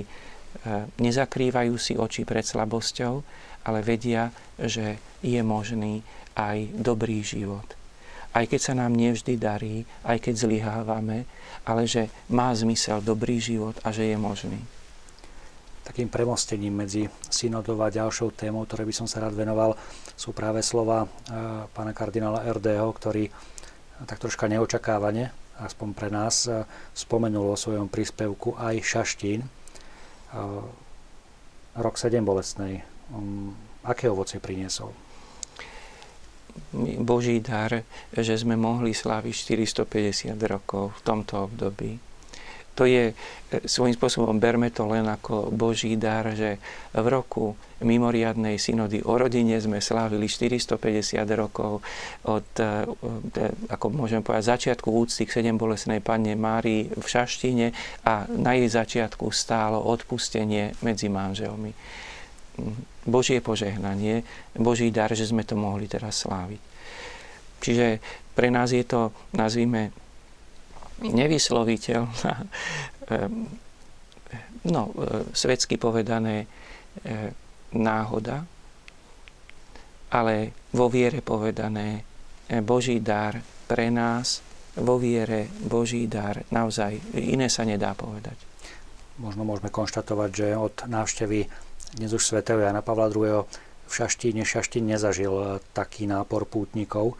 nezakrývajú si oči pred slabosťou, ale vedia, že je možný aj dobrý život. Aj keď sa nám nevždy darí, aj keď zlyhávame, ale že má zmysel dobrý život a že je možný takým premostením medzi synodou a ďalšou témou, ktoré by som sa rád venoval, sú práve slova e, pána kardinála RDho, ktorý tak troška neočakávane, aspoň pre nás, e, spomenul vo svojom príspevku aj Šaštín. Rok 7 bolestnej. Um, aké ovocie priniesol? Boží dar, že sme mohli sláviť 450 rokov v tomto období to je e, svojím spôsobom, berme to len ako Boží dar, že v roku mimoriadnej synody o rodine sme slávili 450 rokov od, e, e, ako môžem povedať, začiatku úcty k sedem bolesnej panne Márii v Šaštine a na jej začiatku stálo odpustenie medzi manželmi. Božie požehnanie, Boží dar, že sme to mohli teraz sláviť. Čiže pre nás je to, nazvime, nevysloviteľná, no, e, svetsky povedané, e, náhoda, ale vo viere povedané e, Boží dar pre nás, vo viere Boží dar, naozaj iné sa nedá povedať. Možno môžeme konštatovať, že od návštevy dnes už svätého Jana Pavla II. v Šaštíne Šaštín nezažil taký nápor pútnikov,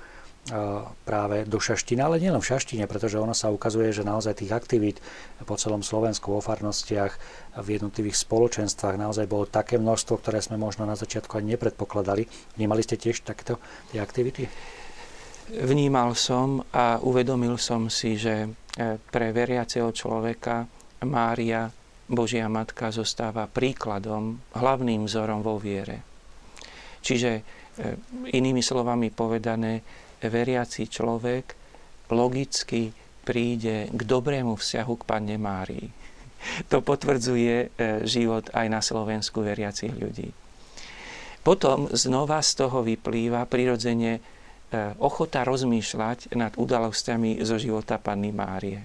práve do Šaština, ale nielen v Šaštine, pretože ono sa ukazuje, že naozaj tých aktivít po celom Slovensku, vo farnostiach, v jednotlivých spoločenstvách naozaj bolo také množstvo, ktoré sme možno na začiatku ani nepredpokladali. Vnímali ste tiež takéto tie aktivity? Vnímal som a uvedomil som si, že e, pre veriaceho človeka Mária, Božia Matka, zostáva príkladom, hlavným vzorom vo viere. Čiže e, inými slovami povedané, veriaci človek logicky príde k dobrému vzťahu k Panne Márii. To potvrdzuje e, život aj na Slovensku veriacich ľudí. Potom znova z toho vyplýva prirodzene e, ochota rozmýšľať nad udalosťami zo života Panny Márie.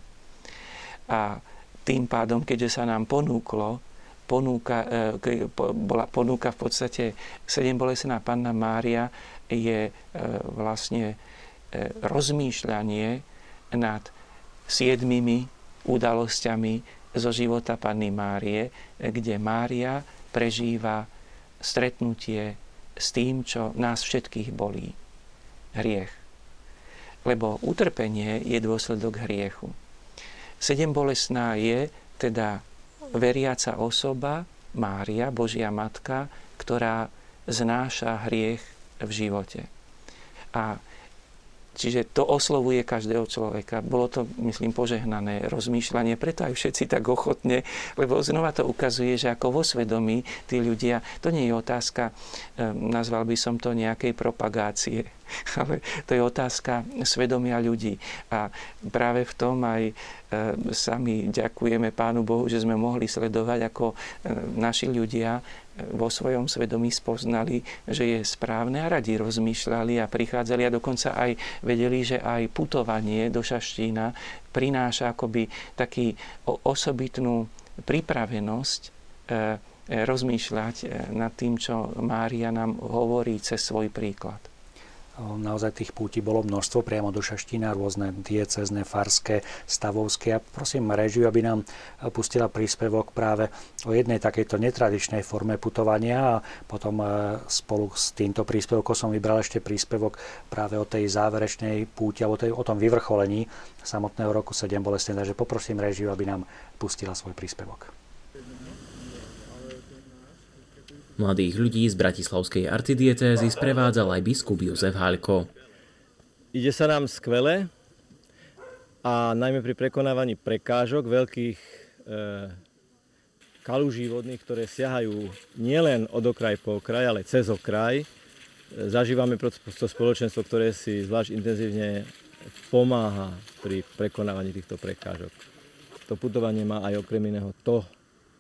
A tým pádom, keďže sa nám ponúklo, ponúka, e, bola ponúka v podstate sedem bolesná Panna Mária je vlastne E, rozmýšľanie nad siedmimi udalosťami zo života Panny Márie, kde Mária prežíva stretnutie s tým, čo nás všetkých bolí. Hriech. Lebo utrpenie je dôsledok hriechu. Sedem bolesná je teda veriaca osoba, Mária, Božia Matka, ktorá znáša hriech v živote. A Čiže to oslovuje každého človeka. Bolo to, myslím, požehnané rozmýšľanie, preto aj všetci tak ochotne, lebo znova to ukazuje, že ako vo svedomí tí ľudia, to nie je otázka, ehm, nazval by som to nejakej propagácie, ale to je otázka svedomia ľudí. A práve v tom aj ehm, sami ďakujeme Pánu Bohu, že sme mohli sledovať, ako ehm, naši ľudia vo svojom svedomí spoznali, že je správne a radi rozmýšľali a prichádzali a dokonca aj vedeli, že aj putovanie do Šaštína prináša akoby taký osobitnú pripravenosť e, e, rozmýšľať e, nad tým, čo Mária nám hovorí cez svoj príklad. Naozaj tých púti bolo množstvo priamo do Šaštína, rôzne diecezne, farské, stavovské. A prosím režiu, aby nám pustila príspevok práve o jednej takejto netradičnej forme putovania a potom spolu s týmto príspevkom som vybral ešte príspevok práve o tej záverečnej púti alebo o tom vyvrcholení samotného roku 7 bolestne. Takže poprosím režiu, aby nám pustila svoj príspevok. Mladých ľudí z Bratislavskej arcidiecézy sprevádzal aj biskup Jozef Haľko. Ide sa nám skvele a najmä pri prekonávaní prekážok veľkých e, kalúží vodných, ktoré siahajú nielen od okraj po okraj, ale cez okraj. Zažívame to spoločenstvo, ktoré si zvlášť intenzívne pomáha pri prekonávaní týchto prekážok. To putovanie má aj okrem iného to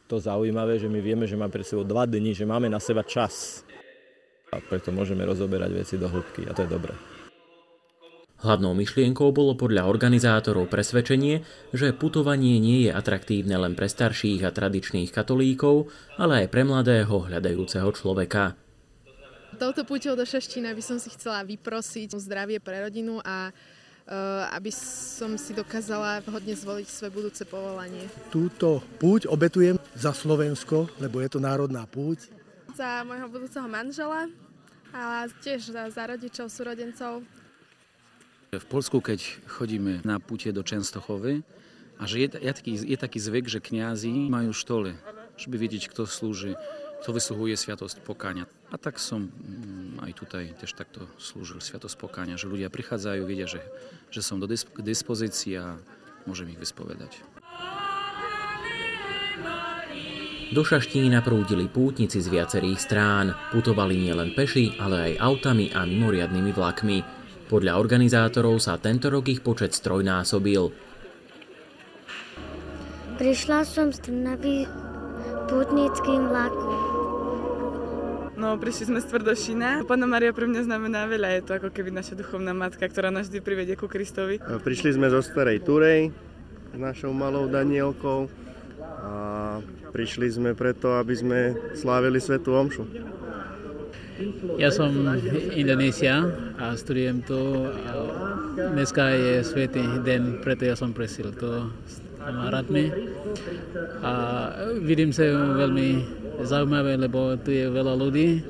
to zaujímavé, že my vieme, že máme pred sebou dva dni, že máme na seba čas. A preto môžeme rozoberať veci do hĺbky a to je dobré. Hlavnou myšlienkou bolo podľa organizátorov presvedčenie, že putovanie nie je atraktívne len pre starších a tradičných katolíkov, ale aj pre mladého hľadajúceho človeka. Touto púťou do Šeština by som si chcela vyprosiť zdravie pre rodinu a aby som si dokázala vhodne zvoliť svoje budúce povolanie. Túto púť obetujem za Slovensko, lebo je to národná púť. Za môjho budúceho manžela a tiež za, za rodičov, súrodencov. V Polsku, keď chodíme na púte do Čenstochovy, a že je, je, taký, je taký zvyk, že kňazi majú štole, by vidieť, kto slúži to vysluhuje sviatosť pokáňa. A tak som mm, aj tutaj tiež takto slúžil sviatosť pokáňa, že ľudia prichádzajú, vidia, že, že som do disp- k dispozícii a môžem ich vyspovedať. Do Šaštína prúdili pútnici z viacerých strán. Putovali nielen peši, ale aj autami a mimoriadnými vlakmi. Podľa organizátorov sa tento rok ich počet strojnásobil. Prišla som z Trnavy putnickým vlakom. No, prišli sme z Tvrdošina. Pána Maria pre mňa znamená veľa. Je to ako keby naša duchovná matka, ktorá nás vždy privedie ku Kristovi. Prišli sme zo Starej Turej s našou malou Danielkou a prišli sme preto, aby sme slávili Svetu Omšu. Ja som Indonésia a studujem tu. Dneska je svetý deň, preto ja som presil to kamarátmi. A vidím sa veľmi zaujímavé, lebo tu je veľa ľudí.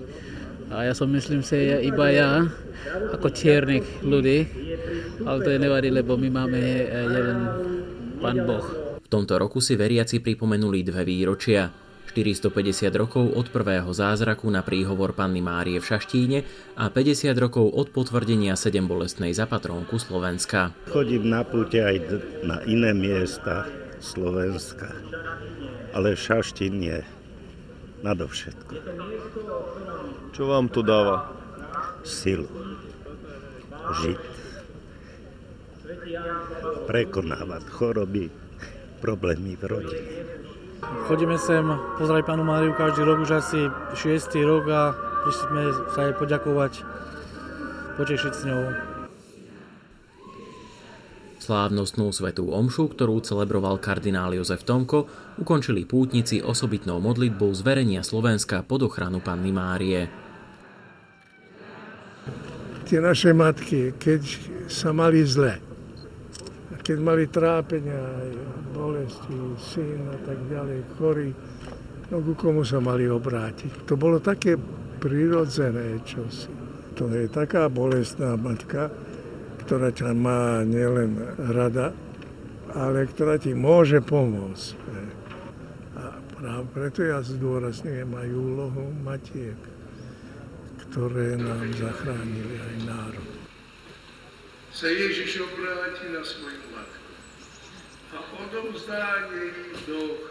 A ja som myslím si iba ja, ako čiernych ľudí, ale to je nevadí, lebo my máme jeden Pán Boh. V tomto roku si veriaci pripomenuli dve výročia. 450 rokov od prvého zázraku na príhovor Panny Márie v Šaštíne a 50 rokov od potvrdenia 7 bolestnej za patrónku Slovenska. Chodím na púte aj na iné miesta Slovenska, ale Šaštín je nadovšetko. Čo vám to dáva? Silu. Žiť. Prekonávať choroby, problémy v rodine. Chodíme sem pozrieť pánu Máriu každý rok, už asi 6. rok a prišli sme sa jej poďakovať, potešiť s ňou. Slávnostnú svetú omšu, ktorú celebroval kardinál Jozef Tomko, ukončili pútnici osobitnou modlitbou zverenia Slovenska pod ochranu Panny Márie. Tie naše matky, keď sa mali zle, keď mali trápenia, bolesti, syn a tak ďalej, chorý, no ku komu sa mali obrátiť. To bolo také prirodzené čosi. To je taká bolestná matka, ktorá ťa má nielen rada, ale ktorá ti môže pomôcť. A práve preto ja zdôrazňujem aj úlohu matiek, ktoré nám zachránili aj národ. Sa Ježiš obráti na svoju a odovzdá jej do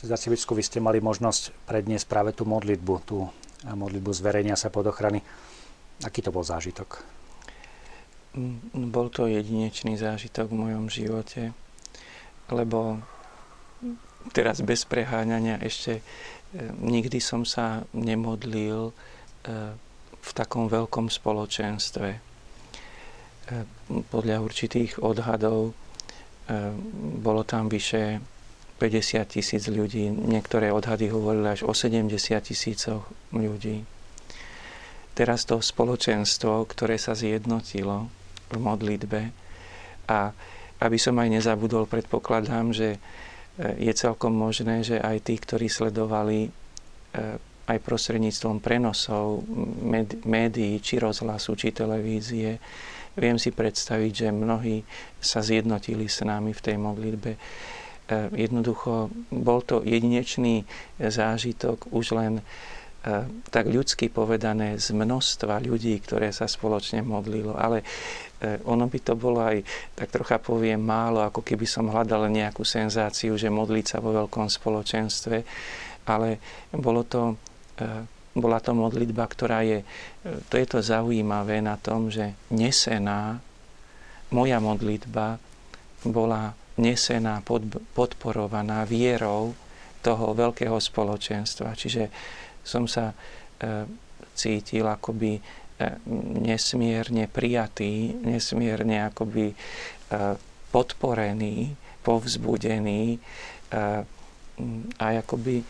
ochrany. Arcibisku, vy ste mali možnosť predniesť práve tú modlitbu, tú modlitbu zverenia sa pod ochrany. Aký to bol zážitok? Mm, bol to jedinečný zážitok v mojom živote, lebo teraz bez preháňania ešte nikdy som sa nemodlil e, v takom veľkom spoločenstve. Podľa určitých odhadov bolo tam vyše 50 tisíc ľudí, niektoré odhady hovorili až o 70 tisícoch ľudí. Teraz to spoločenstvo, ktoré sa zjednotilo v modlitbe a aby som aj nezabudol, predpokladám, že e, je celkom možné, že aj tí, ktorí sledovali e, aj prostredníctvom prenosov médií, či rozhlasu, či televízie, viem si predstaviť, že mnohí sa zjednotili s nami v tej modlitbe jednoducho bol to jedinečný zážitok už len e, tak ľudsky povedané z množstva ľudí, ktoré sa spoločne modlilo. Ale e, ono by to bolo aj, tak trocha poviem, málo, ako keby som hľadal nejakú senzáciu, že modliť sa vo veľkom spoločenstve, ale bolo to, bola to modlitba, ktorá je, to je to zaujímavé na tom, že nesená moja modlitba bola nesená, podporovaná vierou toho veľkého spoločenstva. Čiže som sa e, cítil akoby e, nesmierne prijatý, nesmierne akoby e, podporený, povzbudený a akoby e,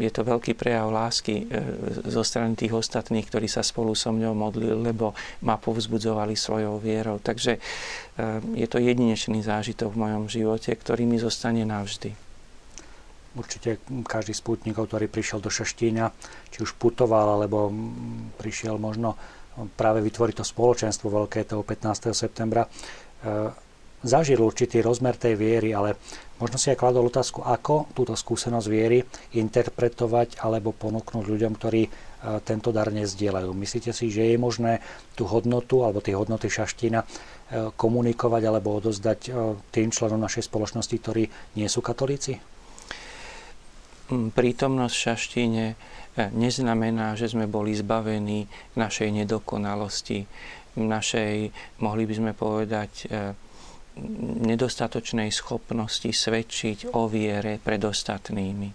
je to veľký prejav lásky e, zo strany tých ostatných, ktorí sa spolu so mňou modlili, lebo ma povzbudzovali svojou vierou. Takže e, je to jedinečný zážitok v mojom živote, ktorý mi zostane navždy. Určite každý z pútnikov, ktorý prišiel do Šaštíňa, či už putoval, alebo prišiel možno práve vytvoriť to spoločenstvo veľké toho 15. septembra, zažil určitý rozmer tej viery, ale možno si aj kladol otázku, ako túto skúsenosť viery interpretovať alebo ponúknuť ľuďom, ktorí e, tento dar nezdielajú. Myslíte si, že je možné tú hodnotu alebo tie hodnoty šaština e, komunikovať alebo odozdať e, tým členom našej spoločnosti, ktorí nie sú katolíci? Mm, prítomnosť v šaštíne neznamená, že sme boli zbavení našej nedokonalosti, našej, mohli by sme povedať, nedostatočnej schopnosti svedčiť o viere pred ostatnými. E,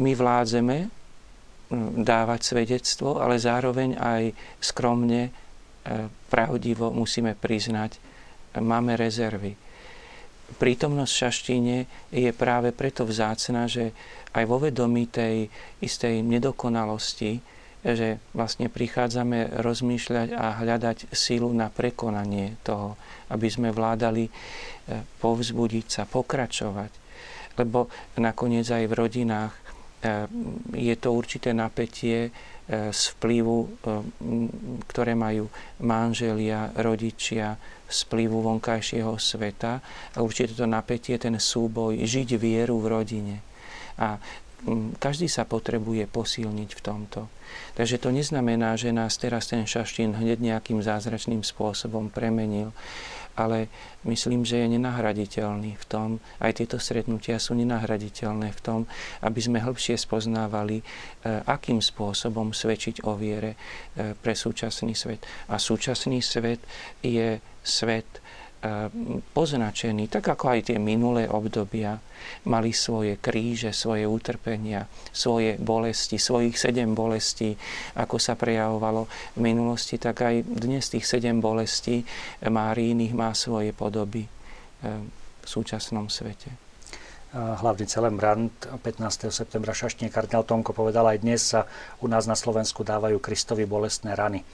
my vládzeme dávať svedectvo, ale zároveň aj skromne, e, pravdivo musíme priznať, máme rezervy. Prítomnosť v šaštine je práve preto vzácna, že aj vo vedomí tej istej nedokonalosti že vlastne prichádzame rozmýšľať a hľadať silu na prekonanie toho, aby sme vládali e, povzbudiť sa, pokračovať. Lebo nakoniec aj v rodinách e, je to určité napätie e, z vplyvu, ktoré majú manželia, rodičia, z vplyvu vonkajšieho sveta a určite to napätie, ten súboj, žiť vieru v rodine. A každý sa potrebuje posilniť v tomto. Takže to neznamená, že nás teraz ten šaštín hneď nejakým zázračným spôsobom premenil, ale myslím, že je nenahraditeľný v tom, aj tieto stretnutia sú nenahraditeľné v tom, aby sme hĺbšie spoznávali, e, akým spôsobom svedčiť o viere e, pre súčasný svet. A súčasný svet je svet poznačení, tak ako aj tie minulé obdobia, mali svoje kríže, svoje utrpenia, svoje bolesti, svojich sedem bolestí, ako sa prejavovalo v minulosti, tak aj dnes tých sedem bolestí Márínych má svoje podoby v súčasnom svete. Hlavný celebrant 15. septembra Šaštine kardinál Tomko povedal, aj dnes sa u nás na Slovensku dávajú Kristovi bolestné rany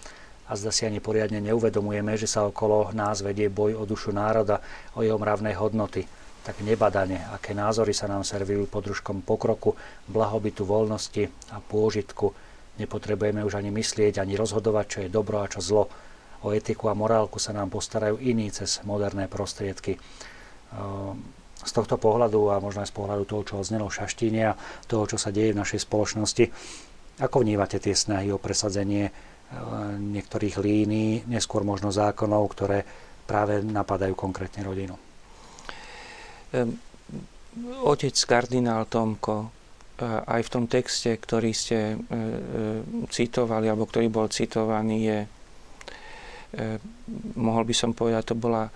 a zda si ani poriadne neuvedomujeme, že sa okolo nás vedie boj o dušu národa, o jeho mravnej hodnoty. Tak nebadane, aké názory sa nám servirujú pod družkom pokroku, blahobytu, voľnosti a pôžitku. Nepotrebujeme už ani myslieť, ani rozhodovať, čo je dobro a čo zlo. O etiku a morálku sa nám postarajú iní cez moderné prostriedky. Ehm, z tohto pohľadu a možno aj z pohľadu toho, čo oznelo v Šaštíne a toho, čo sa deje v našej spoločnosti, ako vnívate tie snahy o presadzenie niektorých línií, neskôr možno zákonov, ktoré práve napadajú konkrétne rodinu. Otec kardinál Tomko aj v tom texte, ktorý ste e, e, citovali, alebo ktorý bol citovaný, je, e, mohol by som povedať, to bola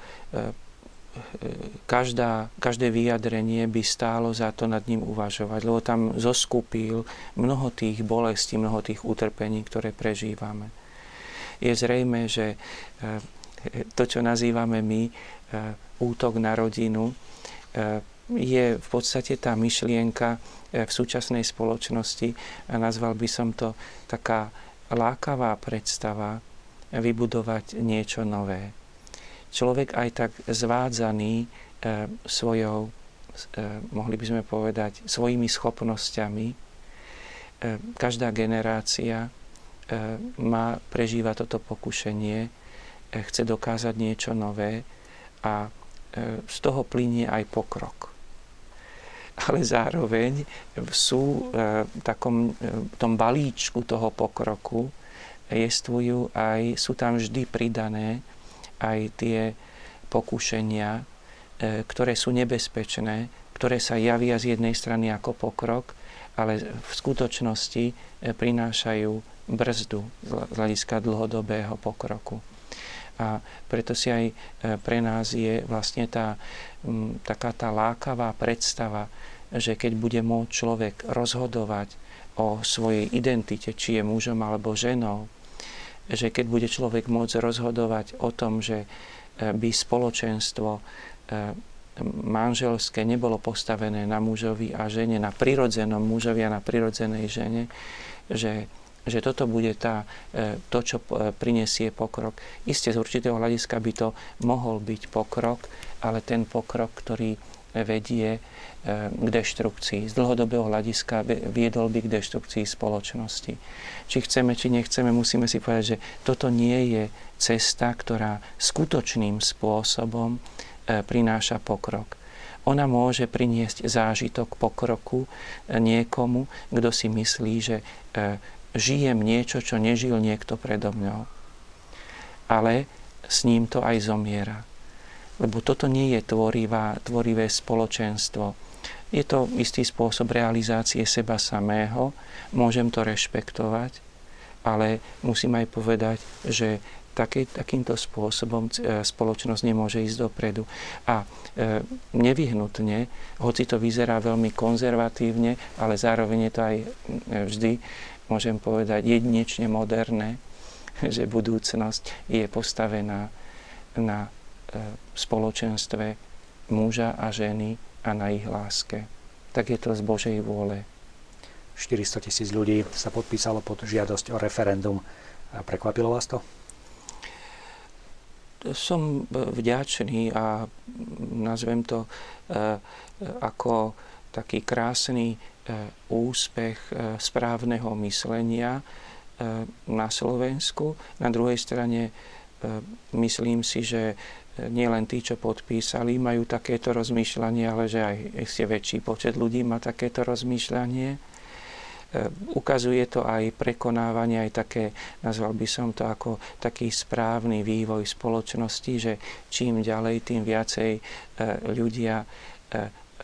každá, každé vyjadrenie by stálo za to nad ním uvažovať, lebo tam zoskupil mnoho tých bolestí, mnoho tých utrpení, ktoré prežívame. Je zrejme, že eh, to, čo nazývame my eh, útok na rodinu, eh, je v podstate tá myšlienka v súčasnej spoločnosti, a nazval by som to taká lákavá predstava vybudovať niečo nové. Človek aj tak zvádzaný svojou, mohli by sme povedať, svojimi schopnosťami, každá generácia má, prežíva toto pokušenie, chce dokázať niečo nové a z toho plinie aj pokrok. Ale zároveň sú v takom tom balíčku toho pokroku jestvujú aj, sú tam vždy pridané aj tie pokušenia, ktoré sú nebezpečné, ktoré sa javia z jednej strany ako pokrok, ale v skutočnosti prinášajú brzdu z hľadiska dlhodobého pokroku. A preto si aj pre nás je vlastne tá, taká tá lákavá predstava, že keď bude môcť človek rozhodovať o svojej identite, či je mužom alebo ženou, že keď bude človek môcť rozhodovať o tom, že by spoločenstvo manželské nebolo postavené na mužovi a žene, na prirodzenom mužovi a na prirodzenej žene, že, že toto bude tá, e, to, čo e, prinesie pokrok. Isté z určitého hľadiska by to mohol byť pokrok, ale ten pokrok, ktorý vedie e, k deštrukcii. Z dlhodobého hľadiska viedol by k deštrukcii spoločnosti. Či chceme, či nechceme, musíme si povedať, že toto nie je cesta, ktorá skutočným spôsobom prináša pokrok. Ona môže priniesť zážitok pokroku niekomu, kto si myslí, že žijem niečo, čo nežil niekto predo mňou. Ale s ním to aj zomiera. Lebo toto nie je tvorivá, tvorivé spoločenstvo. Je to istý spôsob realizácie seba samého, môžem to rešpektovať, ale musím aj povedať, že taký, takýmto spôsobom e, spoločnosť nemôže ísť dopredu. A e, nevyhnutne, hoci to vyzerá veľmi konzervatívne, ale zároveň je to aj e, vždy, môžem povedať, jedinečne moderné, že budúcnosť je postavená na spoločenstve muža a ženy a na ich láske. Tak je to z Božej vôle. 400 tisíc ľudí sa podpísalo pod žiadosť o referendum. Prekvapilo vás to? som vďačný a nazvem to e, ako taký krásny e, úspech e, správneho myslenia na Slovensku. Na druhej strane myslím si, že nie len tí, čo podpísali, majú takéto rozmýšľanie, ale že aj ešte väčší počet ľudí má takéto rozmýšľanie. E, ukazuje to aj prekonávanie, aj také, nazval by som to ako taký správny vývoj spoločnosti, že čím ďalej, tým viacej e, ľudia e,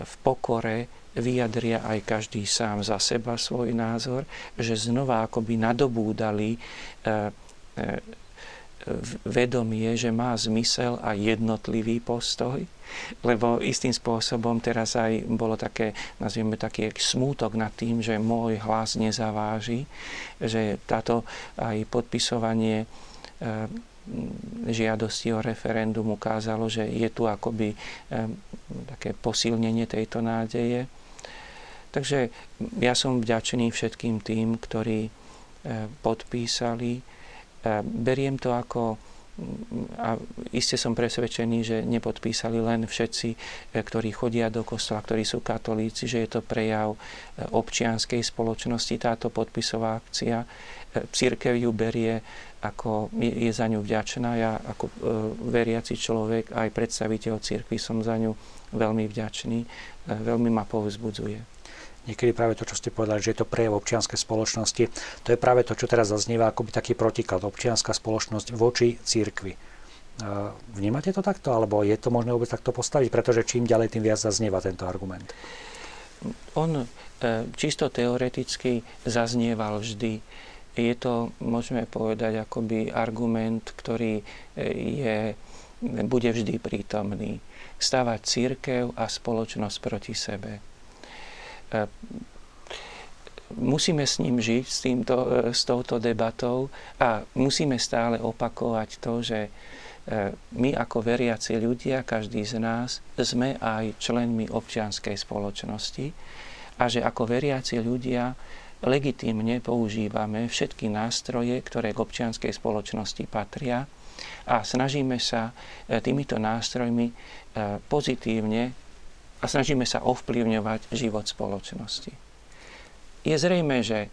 v pokore vyjadria aj každý sám za seba svoj názor, že znova akoby nadobúdali vedomie, že má zmysel a jednotlivý postoj, lebo istým spôsobom teraz aj bolo také, nazvieme taký smútok nad tým, že môj hlas nezaváži, že táto aj podpisovanie e, žiadosti o referendum ukázalo, že je tu akoby e, také posilnenie tejto nádeje. Takže ja som vďačný všetkým tým, ktorí e, podpísali beriem to ako a iste som presvedčený, že nepodpísali len všetci, e, ktorí chodia do kostola, ktorí sú katolíci, že je to prejav e, občianskej spoločnosti, táto podpisová akcia. E, církev ju berie ako je za ňu vďačná. Ja ako veriaci človek, aj predstaviteľ církvy som za ňu veľmi vďačný. Veľmi ma povzbudzuje niekedy práve to, čo ste povedali, že je to prejav občianskej spoločnosti, to je práve to, čo teraz zaznieva akoby taký protiklad, občianská spoločnosť voči církvi. Vnímate to takto, alebo je to možné vôbec takto postaviť, pretože čím ďalej, tým viac zaznieva tento argument? On e, čisto teoreticky zaznieval vždy. Je to, môžeme povedať, akoby argument, ktorý e, je, bude vždy prítomný. Stavať církev a spoločnosť proti sebe musíme s ním žiť, s, týmto, e, s touto debatou a musíme stále opakovať to, že my ako veriaci ľudia, každý z nás, sme aj členmi občianskej spoločnosti a že ako veriaci ľudia legitímne používame všetky nástroje, ktoré k občianskej spoločnosti patria a snažíme sa e, týmito nástrojmi e, pozitívne a snažíme sa ovplyvňovať život spoločnosti. Je zrejme, že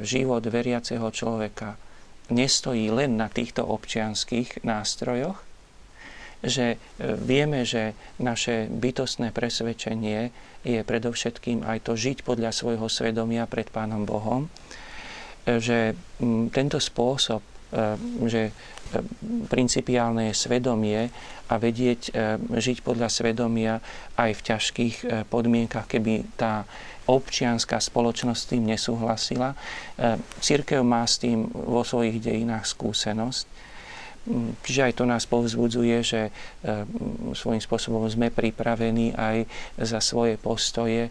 život veriaceho človeka nestojí len na týchto občianských nástrojoch, že e, vieme, že naše bytostné presvedčenie je predovšetkým aj to žiť podľa svojho svedomia pred Pánom Bohom, e, že tento spôsob, e, že principiálne je svedomie a vedieť žiť podľa svedomia aj v ťažkých podmienkach, keby tá občianská spoločnosť s tým nesúhlasila. Církev má s tým vo svojich dejinách skúsenosť. Mm, čiže aj to nás povzbudzuje, že e, svojím spôsobom sme pripravení aj za svoje postoje, e,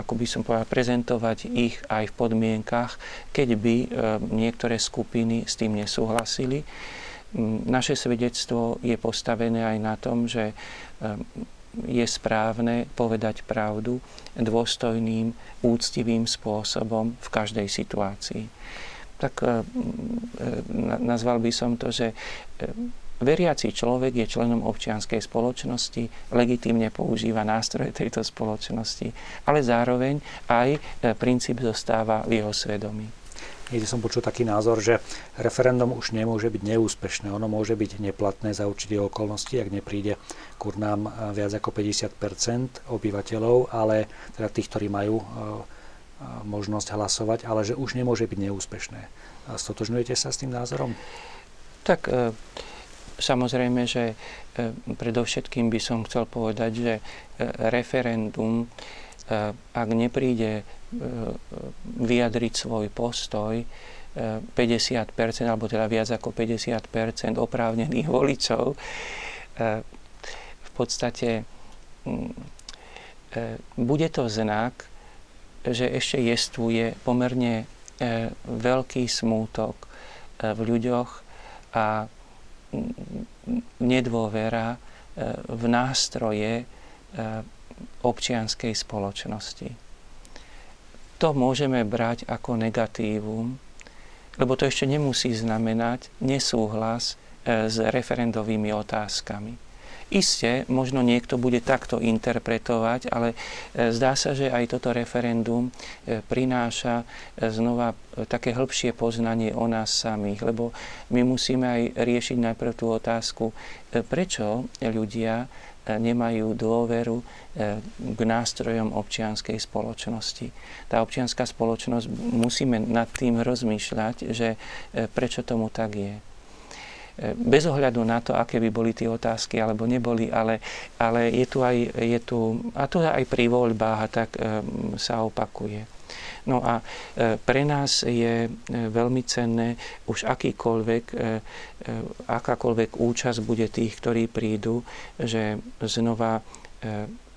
ako by som povedal, prezentovať ich aj v podmienkach, keď by niektoré skupiny s tým nesúhlasili. Mm, naše svedectvo je postavené aj na tom, že je správne povedať pravdu dôstojným, úctivým spôsobom v každej situácii. Tak e, e, nazval by som to, že e, veriaci človek je členom občianskej spoločnosti, legitímne používa nástroje tejto spoločnosti, ale zároveň aj princíp zostáva v jeho svedomí. Niekde som počul taký názor, že referendum už nemôže byť neúspešné. Ono môže byť neplatné za určité okolnosti, ak nepríde k nám viac ako 50% obyvateľov, ale teda tých, ktorí majú možnosť hlasovať, ale že už nemôže byť neúspešné. Stotožňujete sa s tým názorom? Tak e, samozrejme, že predovšetkým by som chcel povedať, že referendum, ak nepríde vyjadriť svoj postoj 50%, alebo teda viac ako 50% oprávnených voličov, v podstate e, bude to znak, že ešte jestvuje pomerne e, veľký smútok e, v ľuďoch a mm, nedôvera v nástroje občianskej spoločnosti to môžeme brať ako negatívum, lebo to ešte nemusí znamenať nesúhlas e, s referendovými otázkami. Isté, možno niekto bude takto interpretovať, ale e, zdá sa, že aj toto referendum e, prináša znova také hĺbšie poznanie o nás samých, lebo my musíme aj riešiť najprv tú otázku, prečo ľudia nemajú dôveru k nástrojom občianskej spoločnosti. Tá občianská spoločnosť, musíme nad tým rozmýšľať, že prečo tomu tak je. Eh, bez ohľadu na to, aké by boli tie otázky alebo neboli, ale, ale je tu aj, je tu, a to aj pri voľbách a tak sa opakuje. No a e, pre nás je e, veľmi cenné už akýkoľvek, e, akákoľvek účasť bude tých, ktorí prídu, že znova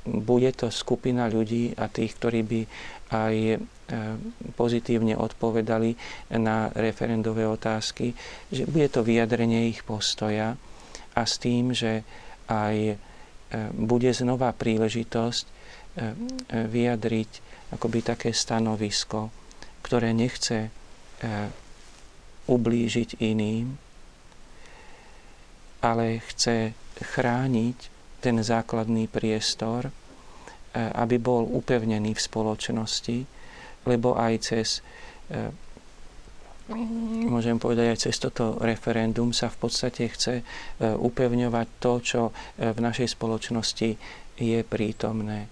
bude to skupina ľudí a tých, ktorí by aj pozitívne odpovedali na referendové otázky, že bude to vyjadrenie ich postoja a s tým, že aj bude znova príležitosť vyjadriť akoby také stanovisko, ktoré nechce e, ublížiť iným, ale chce chrániť ten základný priestor, e, aby bol upevnený v spoločnosti, lebo aj cez e, môžem povedať, aj cez toto referendum sa v podstate chce upevňovať to, čo v našej spoločnosti je prítomné.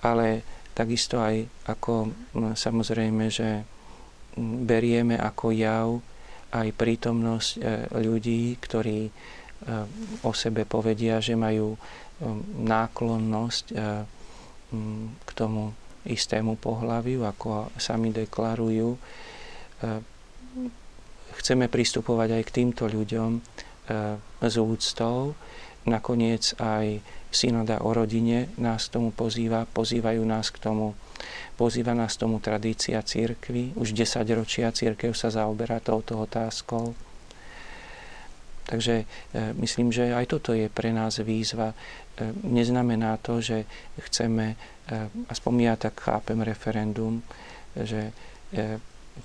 Ale Takisto aj ako samozrejme, že berieme ako jav aj prítomnosť e, ľudí, ktorí e, o sebe povedia, že majú e, náklonnosť k tomu istému pohľaviu, ako sami deklarujú. Chceme pristupovať aj k týmto ľuďom s úctou, nakoniec aj synoda o rodine nás tomu pozýva, pozývajú nás k tomu, pozýva nás tomu tradícia církvy. Už 10 ročia církev sa zaoberá touto otázkou. Takže myslím, že aj toto je pre nás výzva. Neznamená to, že chceme, aspoň ja tak chápem referendum, že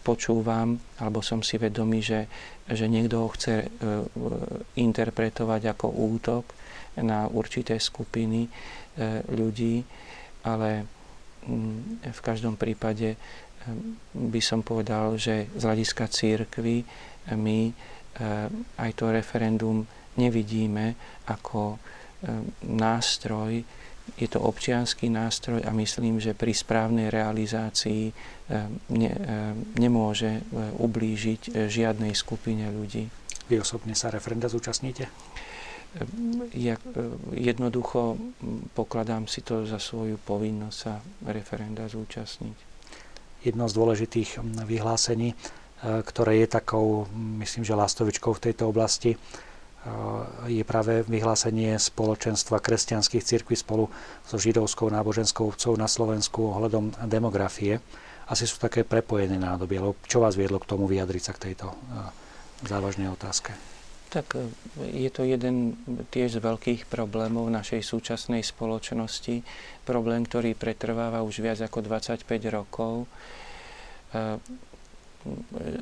počúvam, alebo som si vedomý, že, že niekto ho chce interpretovať ako útok na určité skupiny ľudí, ale mm, v každom prípade by som povedal, že z hľadiska církvy my aj to referendum nevidíme ako eh, nástroj, je to občianský nástroj a myslím, že pri správnej realizácii eh, ne, nemôže ublížiť žiadnej skupine ľudí. Vy osobne sa referenda zúčastníte? Ja jednoducho pokladám si to za svoju povinnosť sa referenda zúčastniť jedno z dôležitých vyhlásení, ktoré je takou, myslím, že lastovičkou v tejto oblasti, e, je práve vyhlásenie spoločenstva kresťanských cirkví spolu so židovskou náboženskou obcov na Slovensku ohľadom demografie. Asi sú také prepojené nádoby, ale čo vás viedlo k tomu vyjadriť sa k tejto e, závažnej otázke? Tak je to jeden tiež z veľkých problémov našej súčasnej spoločnosti. Problém, ktorý pretrváva už viac ako 25 rokov.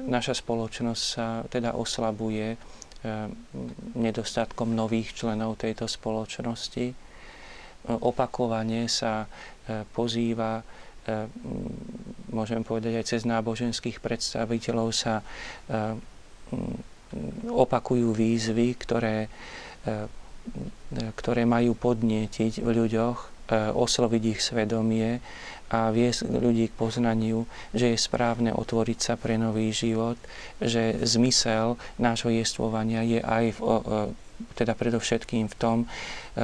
Naša spoločnosť sa teda oslabuje nedostatkom nových členov tejto spoločnosti. Opakovane sa pozýva môžem povedať aj cez náboženských predstaviteľov sa opakujú výzvy, ktoré, ktoré majú podnietiť v ľuďoch, osloviť ich svedomie a viesť ľudí k poznaniu, že je správne otvoriť sa pre nový život, že zmysel nášho jestvovania je aj v, teda predovšetkým v tom e,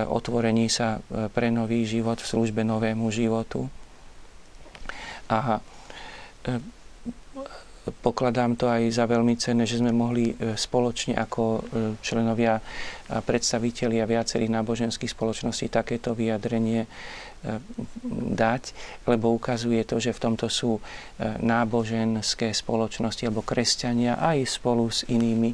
otvorení sa pre nový život v službe novému životu. A pokladám to aj za veľmi cenné, že sme mohli e, spoločne ako e, členovia a predstavitelia viacerých náboženských spoločností takéto vyjadrenie e, dať, lebo ukazuje to, že v tomto sú náboženské spoločnosti alebo kresťania aj spolu s inými,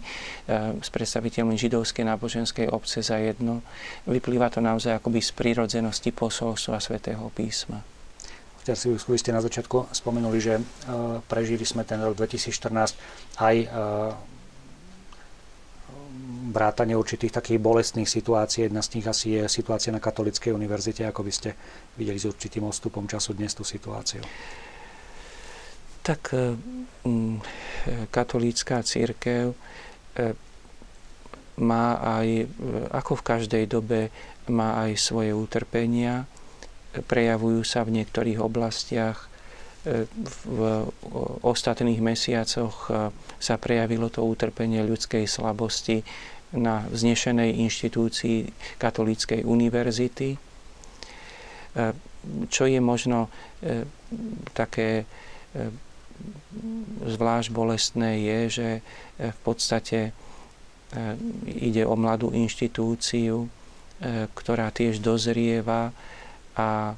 s predstaviteľmi židovskej náboženskej obce za jedno. Vyplýva to naozaj akoby z prírodzenosti posolstva svätého písma. Vy ste na začiatku spomenuli, že prežili sme ten rok 2014 aj vrátanie e, určitých takých bolestných situácií. Jedna z nich asi je situácia na Katolíckej univerzite. Ako by ste videli s určitým odstupom času dnes tú situáciu? Tak e, katolícká církev má aj, ako v každej dobe, má aj svoje utrpenia prejavujú sa v niektorých oblastiach. V ostatných mesiacoch sa prejavilo to utrpenie ľudskej slabosti na vznešenej inštitúcii Katolíckej univerzity. E, čo je možno také zvlášť bolestné je, že v podstate ide o mladú inštitúciu, ktorá tiež dozrieva a e,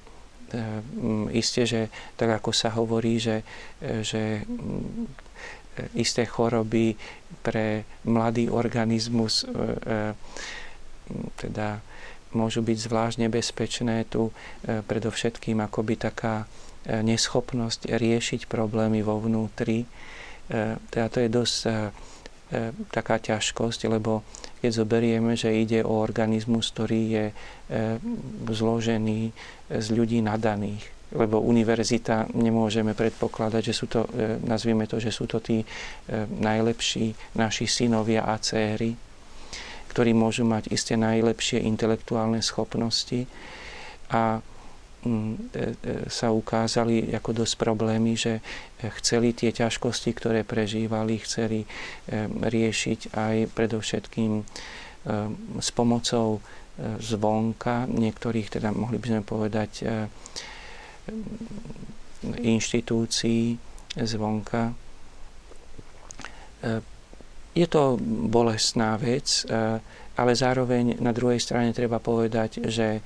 isté, že tak ako sa hovorí, že, e, že isté choroby pre mladý organizmus e, teda môžu byť zvlášť nebezpečné. Tu predovšetkým akoby taká neschopnosť riešiť problémy vo vnútri. Teda to je dosť taká ťažkosť, lebo keď zoberieme, že ide o organizmus, ktorý je e, zložený z ľudí nadaných. Lebo univerzita nemôžeme predpokladať, že sú to, e, nazvieme to, že sú to tí e, najlepší naši synovia a céry, ktorí môžu mať isté najlepšie intelektuálne schopnosti a mm, sa ukázali ako dosť problémy, že chceli tie ťažkosti, ktoré prežívali, chceli riešiť aj predovšetkým s pomocou zvonka, niektorých teda mohli by sme povedať inštitúcií zvonka. Je to bolestná vec, ale zároveň na druhej strane treba povedať, že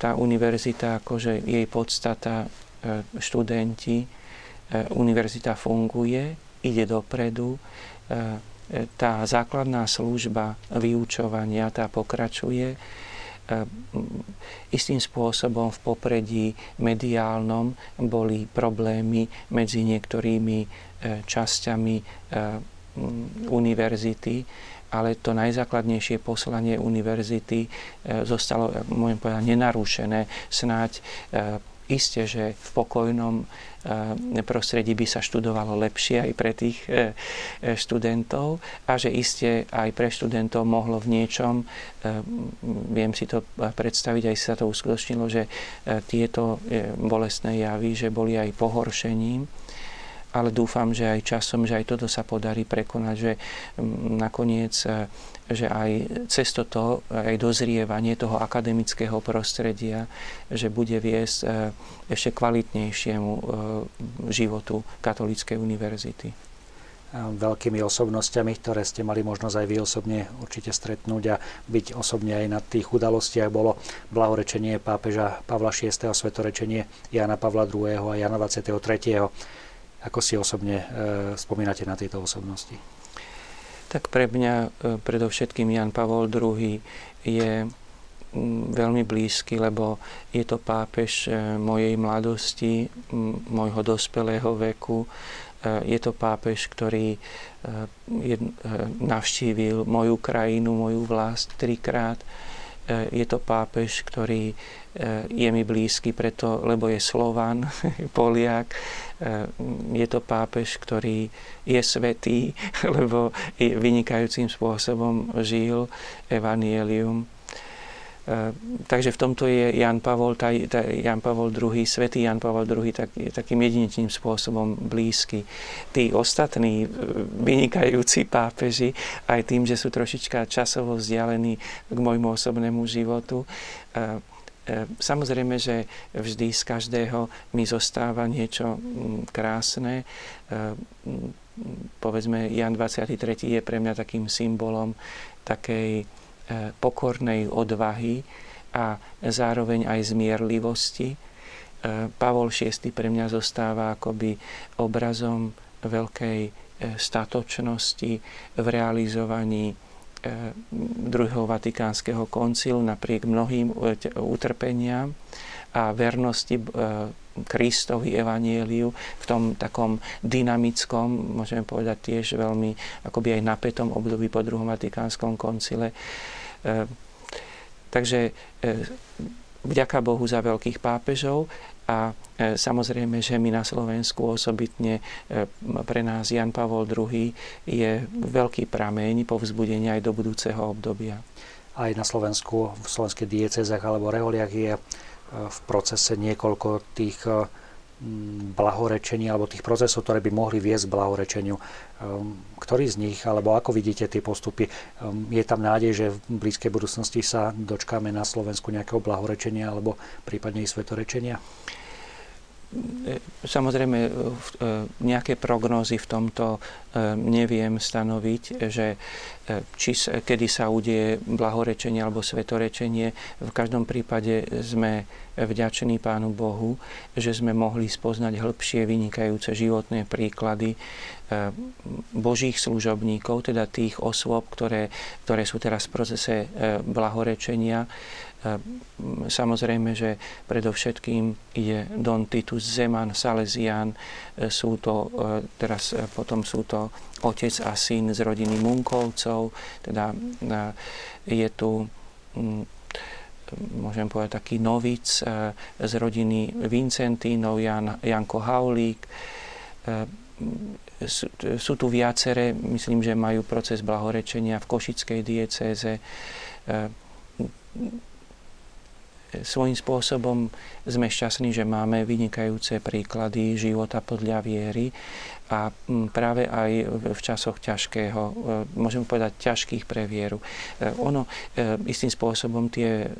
tá univerzita, akože jej podstata, študenti, E, univerzita funguje, ide dopredu, e, tá základná služba vyučovania, tá pokračuje istým spôsobom v popredí mediálnom boli problémy medzi niektorými časťami univerzity, ale to najzákladnejšie poslanie univerzity zostalo, môžem povedať, nenarušené. Snáď Isté, že v pokojnom eh, prostredí by sa študovalo lepšie aj pre tých eh, eh, študentov a že iste aj pre študentov mohlo v niečom, viem si to predstaviť, aj sa to uskutočnilo, že tieto bolestné javy, že boli aj pohoršením ale dúfam, že aj časom, že aj toto sa podarí prekonať, že mm, nakoniec že aj cez toto, aj dozrievanie toho akademického prostredia, že bude viesť e, ešte kvalitnejšiemu e, životu Katolíckej univerzity. Veľkými osobnostiami, ktoré ste mali možnosť aj vy osobne určite stretnúť a byť osobne aj na tých udalostiach, bolo blahorečenie pápeža Pavla VI. svetorečenie Jana Pavla II. a Jana 23. Ako si osobne e, spomínate na tieto osobnosti? tak pre mňa e, predovšetkým Jan Pavol II je veľmi blízky, lebo je to pápež e, mojej mladosti, môjho dospelého veku. Je to pápež, ktorý navštívil moju krajinu, moju vlast trikrát. Je to pápež, ktorý je mi blízky preto, lebo je Slovan, Poliak, Eh, je to pápež, ktorý je svetý, lebo vynikajúcim spôsobom žil evanielium. Eh, takže v tomto je Jan Pavol, tá, tá Jan Pavol II, svätý Jan Pavol II tak, takým jedinečným spôsobom blízky. Tí ostatní eh, vynikajúci pápeži, aj tým, že sú trošička časovo vzdialení k môjmu osobnému životu, E, samozrejme, že vždy z každého mi zostáva niečo mm, krásne. Mm, povedzme, Jan 23. je pre mňa takým symbolom takej pokornej odvahy a zároveň aj zmierlivosti. Pavol VI pre mňa zostáva akoby obrazom veľkej statočnosti v realizovaní E, druhého vatikánskeho koncilu napriek mnohým utrpeniam a vernosti e, Kristovi evanieliu v tom takom dynamickom, môžeme povedať tiež veľmi akoby aj napätom období po druhom vatikánskom koncile. E, takže vďaka Bohu za veľkých pápežov a e, samozrejme, že my na Slovensku osobitne e, pre nás Jan Pavol II je veľký prameň povzbudenia aj do budúceho obdobia. Aj na Slovensku, v slovenských diecezach alebo reholiach je e, v procese niekoľko tých blahorečení alebo tých procesov, ktoré by mohli viesť blahorečeniu. Ktorý z nich, alebo ako vidíte tie postupy, je tam nádej, že v blízkej budúcnosti sa dočkáme na Slovensku nejakého blahorečenia alebo prípadne i svetorečenia? E, samozrejme, e, e, nejaké prognózy v tomto neviem stanoviť, že či, kedy sa udie blahorečenie alebo svetorečenie. V každom prípade sme vďační Pánu Bohu, že sme mohli spoznať hĺbšie vynikajúce životné príklady božích služobníkov, teda tých osôb, ktoré, ktoré sú teraz v procese blahorečenia Samozrejme, že predovšetkým ide Don Titus Zeman, Salesian, e, sú to, e, teraz e, potom sú to otec a syn z rodiny Munkovcov, teda je tu môžem povedať taký novic z rodiny Vincentínov, Jan, Janko Haulík. Sú tu viaceré, myslím, že majú proces blahorečenia v Košickej diecéze svojím spôsobom sme šťastní, že máme vynikajúce príklady života podľa viery a mm, práve aj v časoch ťažkého, e, môžem povedať ťažkých pre vieru. E, ono e, istým spôsobom tie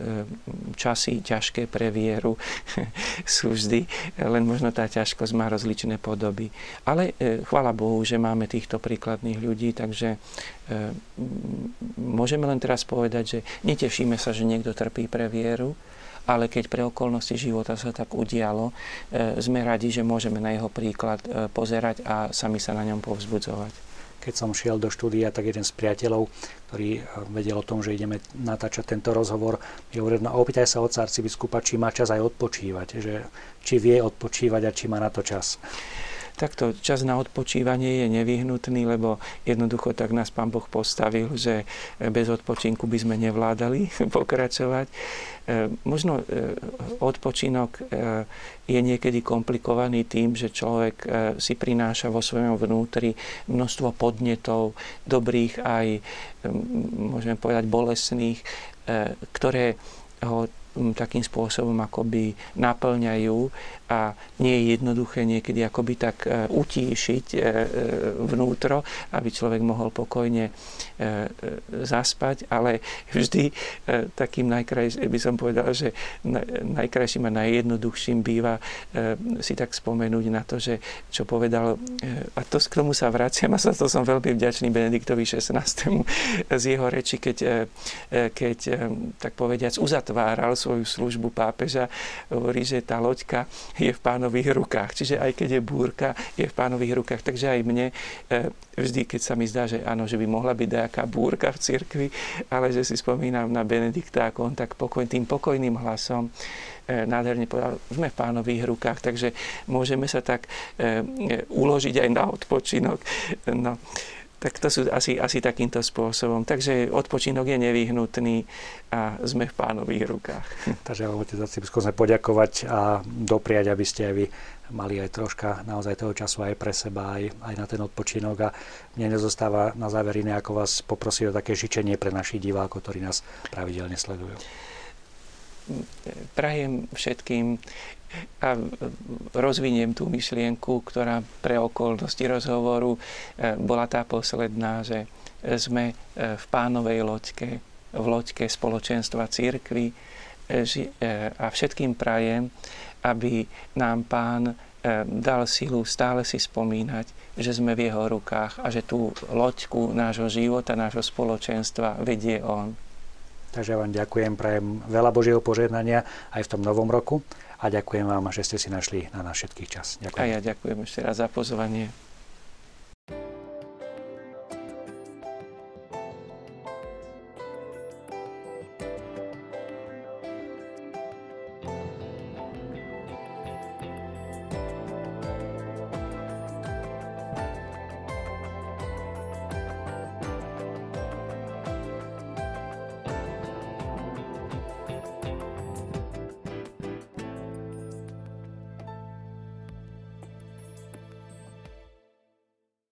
časy ťažké pre vieru sú vždy, len možno tá ťažkosť má rozličné podoby. Ale chvala Bohu, že máme týchto príkladných ľudí, takže môžeme len teraz povedať, že netešíme sa, že niekto trpí pre vieru, ale keď pre okolnosti života sa tak udialo, e, sme radi, že môžeme na jeho príklad e, pozerať a sami sa na ňom povzbudzovať. keď som šiel do štúdia, tak jeden z priateľov, ktorý vedel o tom, že ideme natáčať tento rozhovor, mi hovoril, no opýtaj sa od arcibiskupa, či má čas aj odpočívať, že či vie odpočívať a či má na to čas. Takto čas na odpočívanie je nevyhnutný, lebo jednoducho tak nás Pán Boh postavil, že bez odpočinku by sme nevládali pokračovať. E, možno e, odpočinok e, je niekedy komplikovaný tým, že človek si prináša vo svojom vnútri množstvo podnetov, dobrých aj, môžeme povedať, bolesných, ktoré ho takým spôsobom akoby naplňajú a nie je jednoduché niekedy akoby tak e, utíšiť e, e, vnútro, aby človek mohol pokojne zaspať, ale vždy takým najkrajším, by som povedal, že najkrajším a najjednoduchším býva si tak spomenúť na to, že čo povedal, a to k tomu sa vraciam a za to som veľmi vďačný Benediktovi XVI z jeho reči, keď, keď tak povediac uzatváral svoju službu pápeža, hovorí, že tá loďka je v pánových rukách. Čiže aj keď je búrka, je v pánových rukách. Takže aj mne e, vždy, keď sa mi zdá, že áno, že by mohla byť nejaká búrka v cirkvi, ale že si spomínam na Benedikta, ako on tak pokoj, tým pokojným hlasom e, nádherne povedal, sme v pánových rukách, takže môžeme sa tak e, uložiť aj na odpočinok. No, tak to sú asi, asi takýmto spôsobom. Takže odpočinok je nevyhnutný a sme v pánových rukách. Takže otec arcibiskup sme poďakovať a dopriať, aby ste aj vy mali aj troška naozaj toho času aj pre seba, aj, aj na ten odpočinok a mne nezostáva na záver iné, ako vás poprosiť o také žičenie pre našich divákov, ktorí nás pravidelne sledujú. Prajem všetkým a rozviniem tú myšlienku, ktorá pre okolnosti rozhovoru e, bola tá posledná, že sme e, v pánovej loďke, v loďke spoločenstva církvy e, a všetkým prajem, aby nám pán dal silu stále si spomínať, že sme v jeho rukách a že tú loďku nášho života, nášho spoločenstva vedie on. Takže vám ďakujem, prajem veľa Božieho požehnania aj v tom novom roku a ďakujem vám, že ste si našli na nás všetkých čas. Ďakujem. A ja ďakujem ešte raz za pozvanie.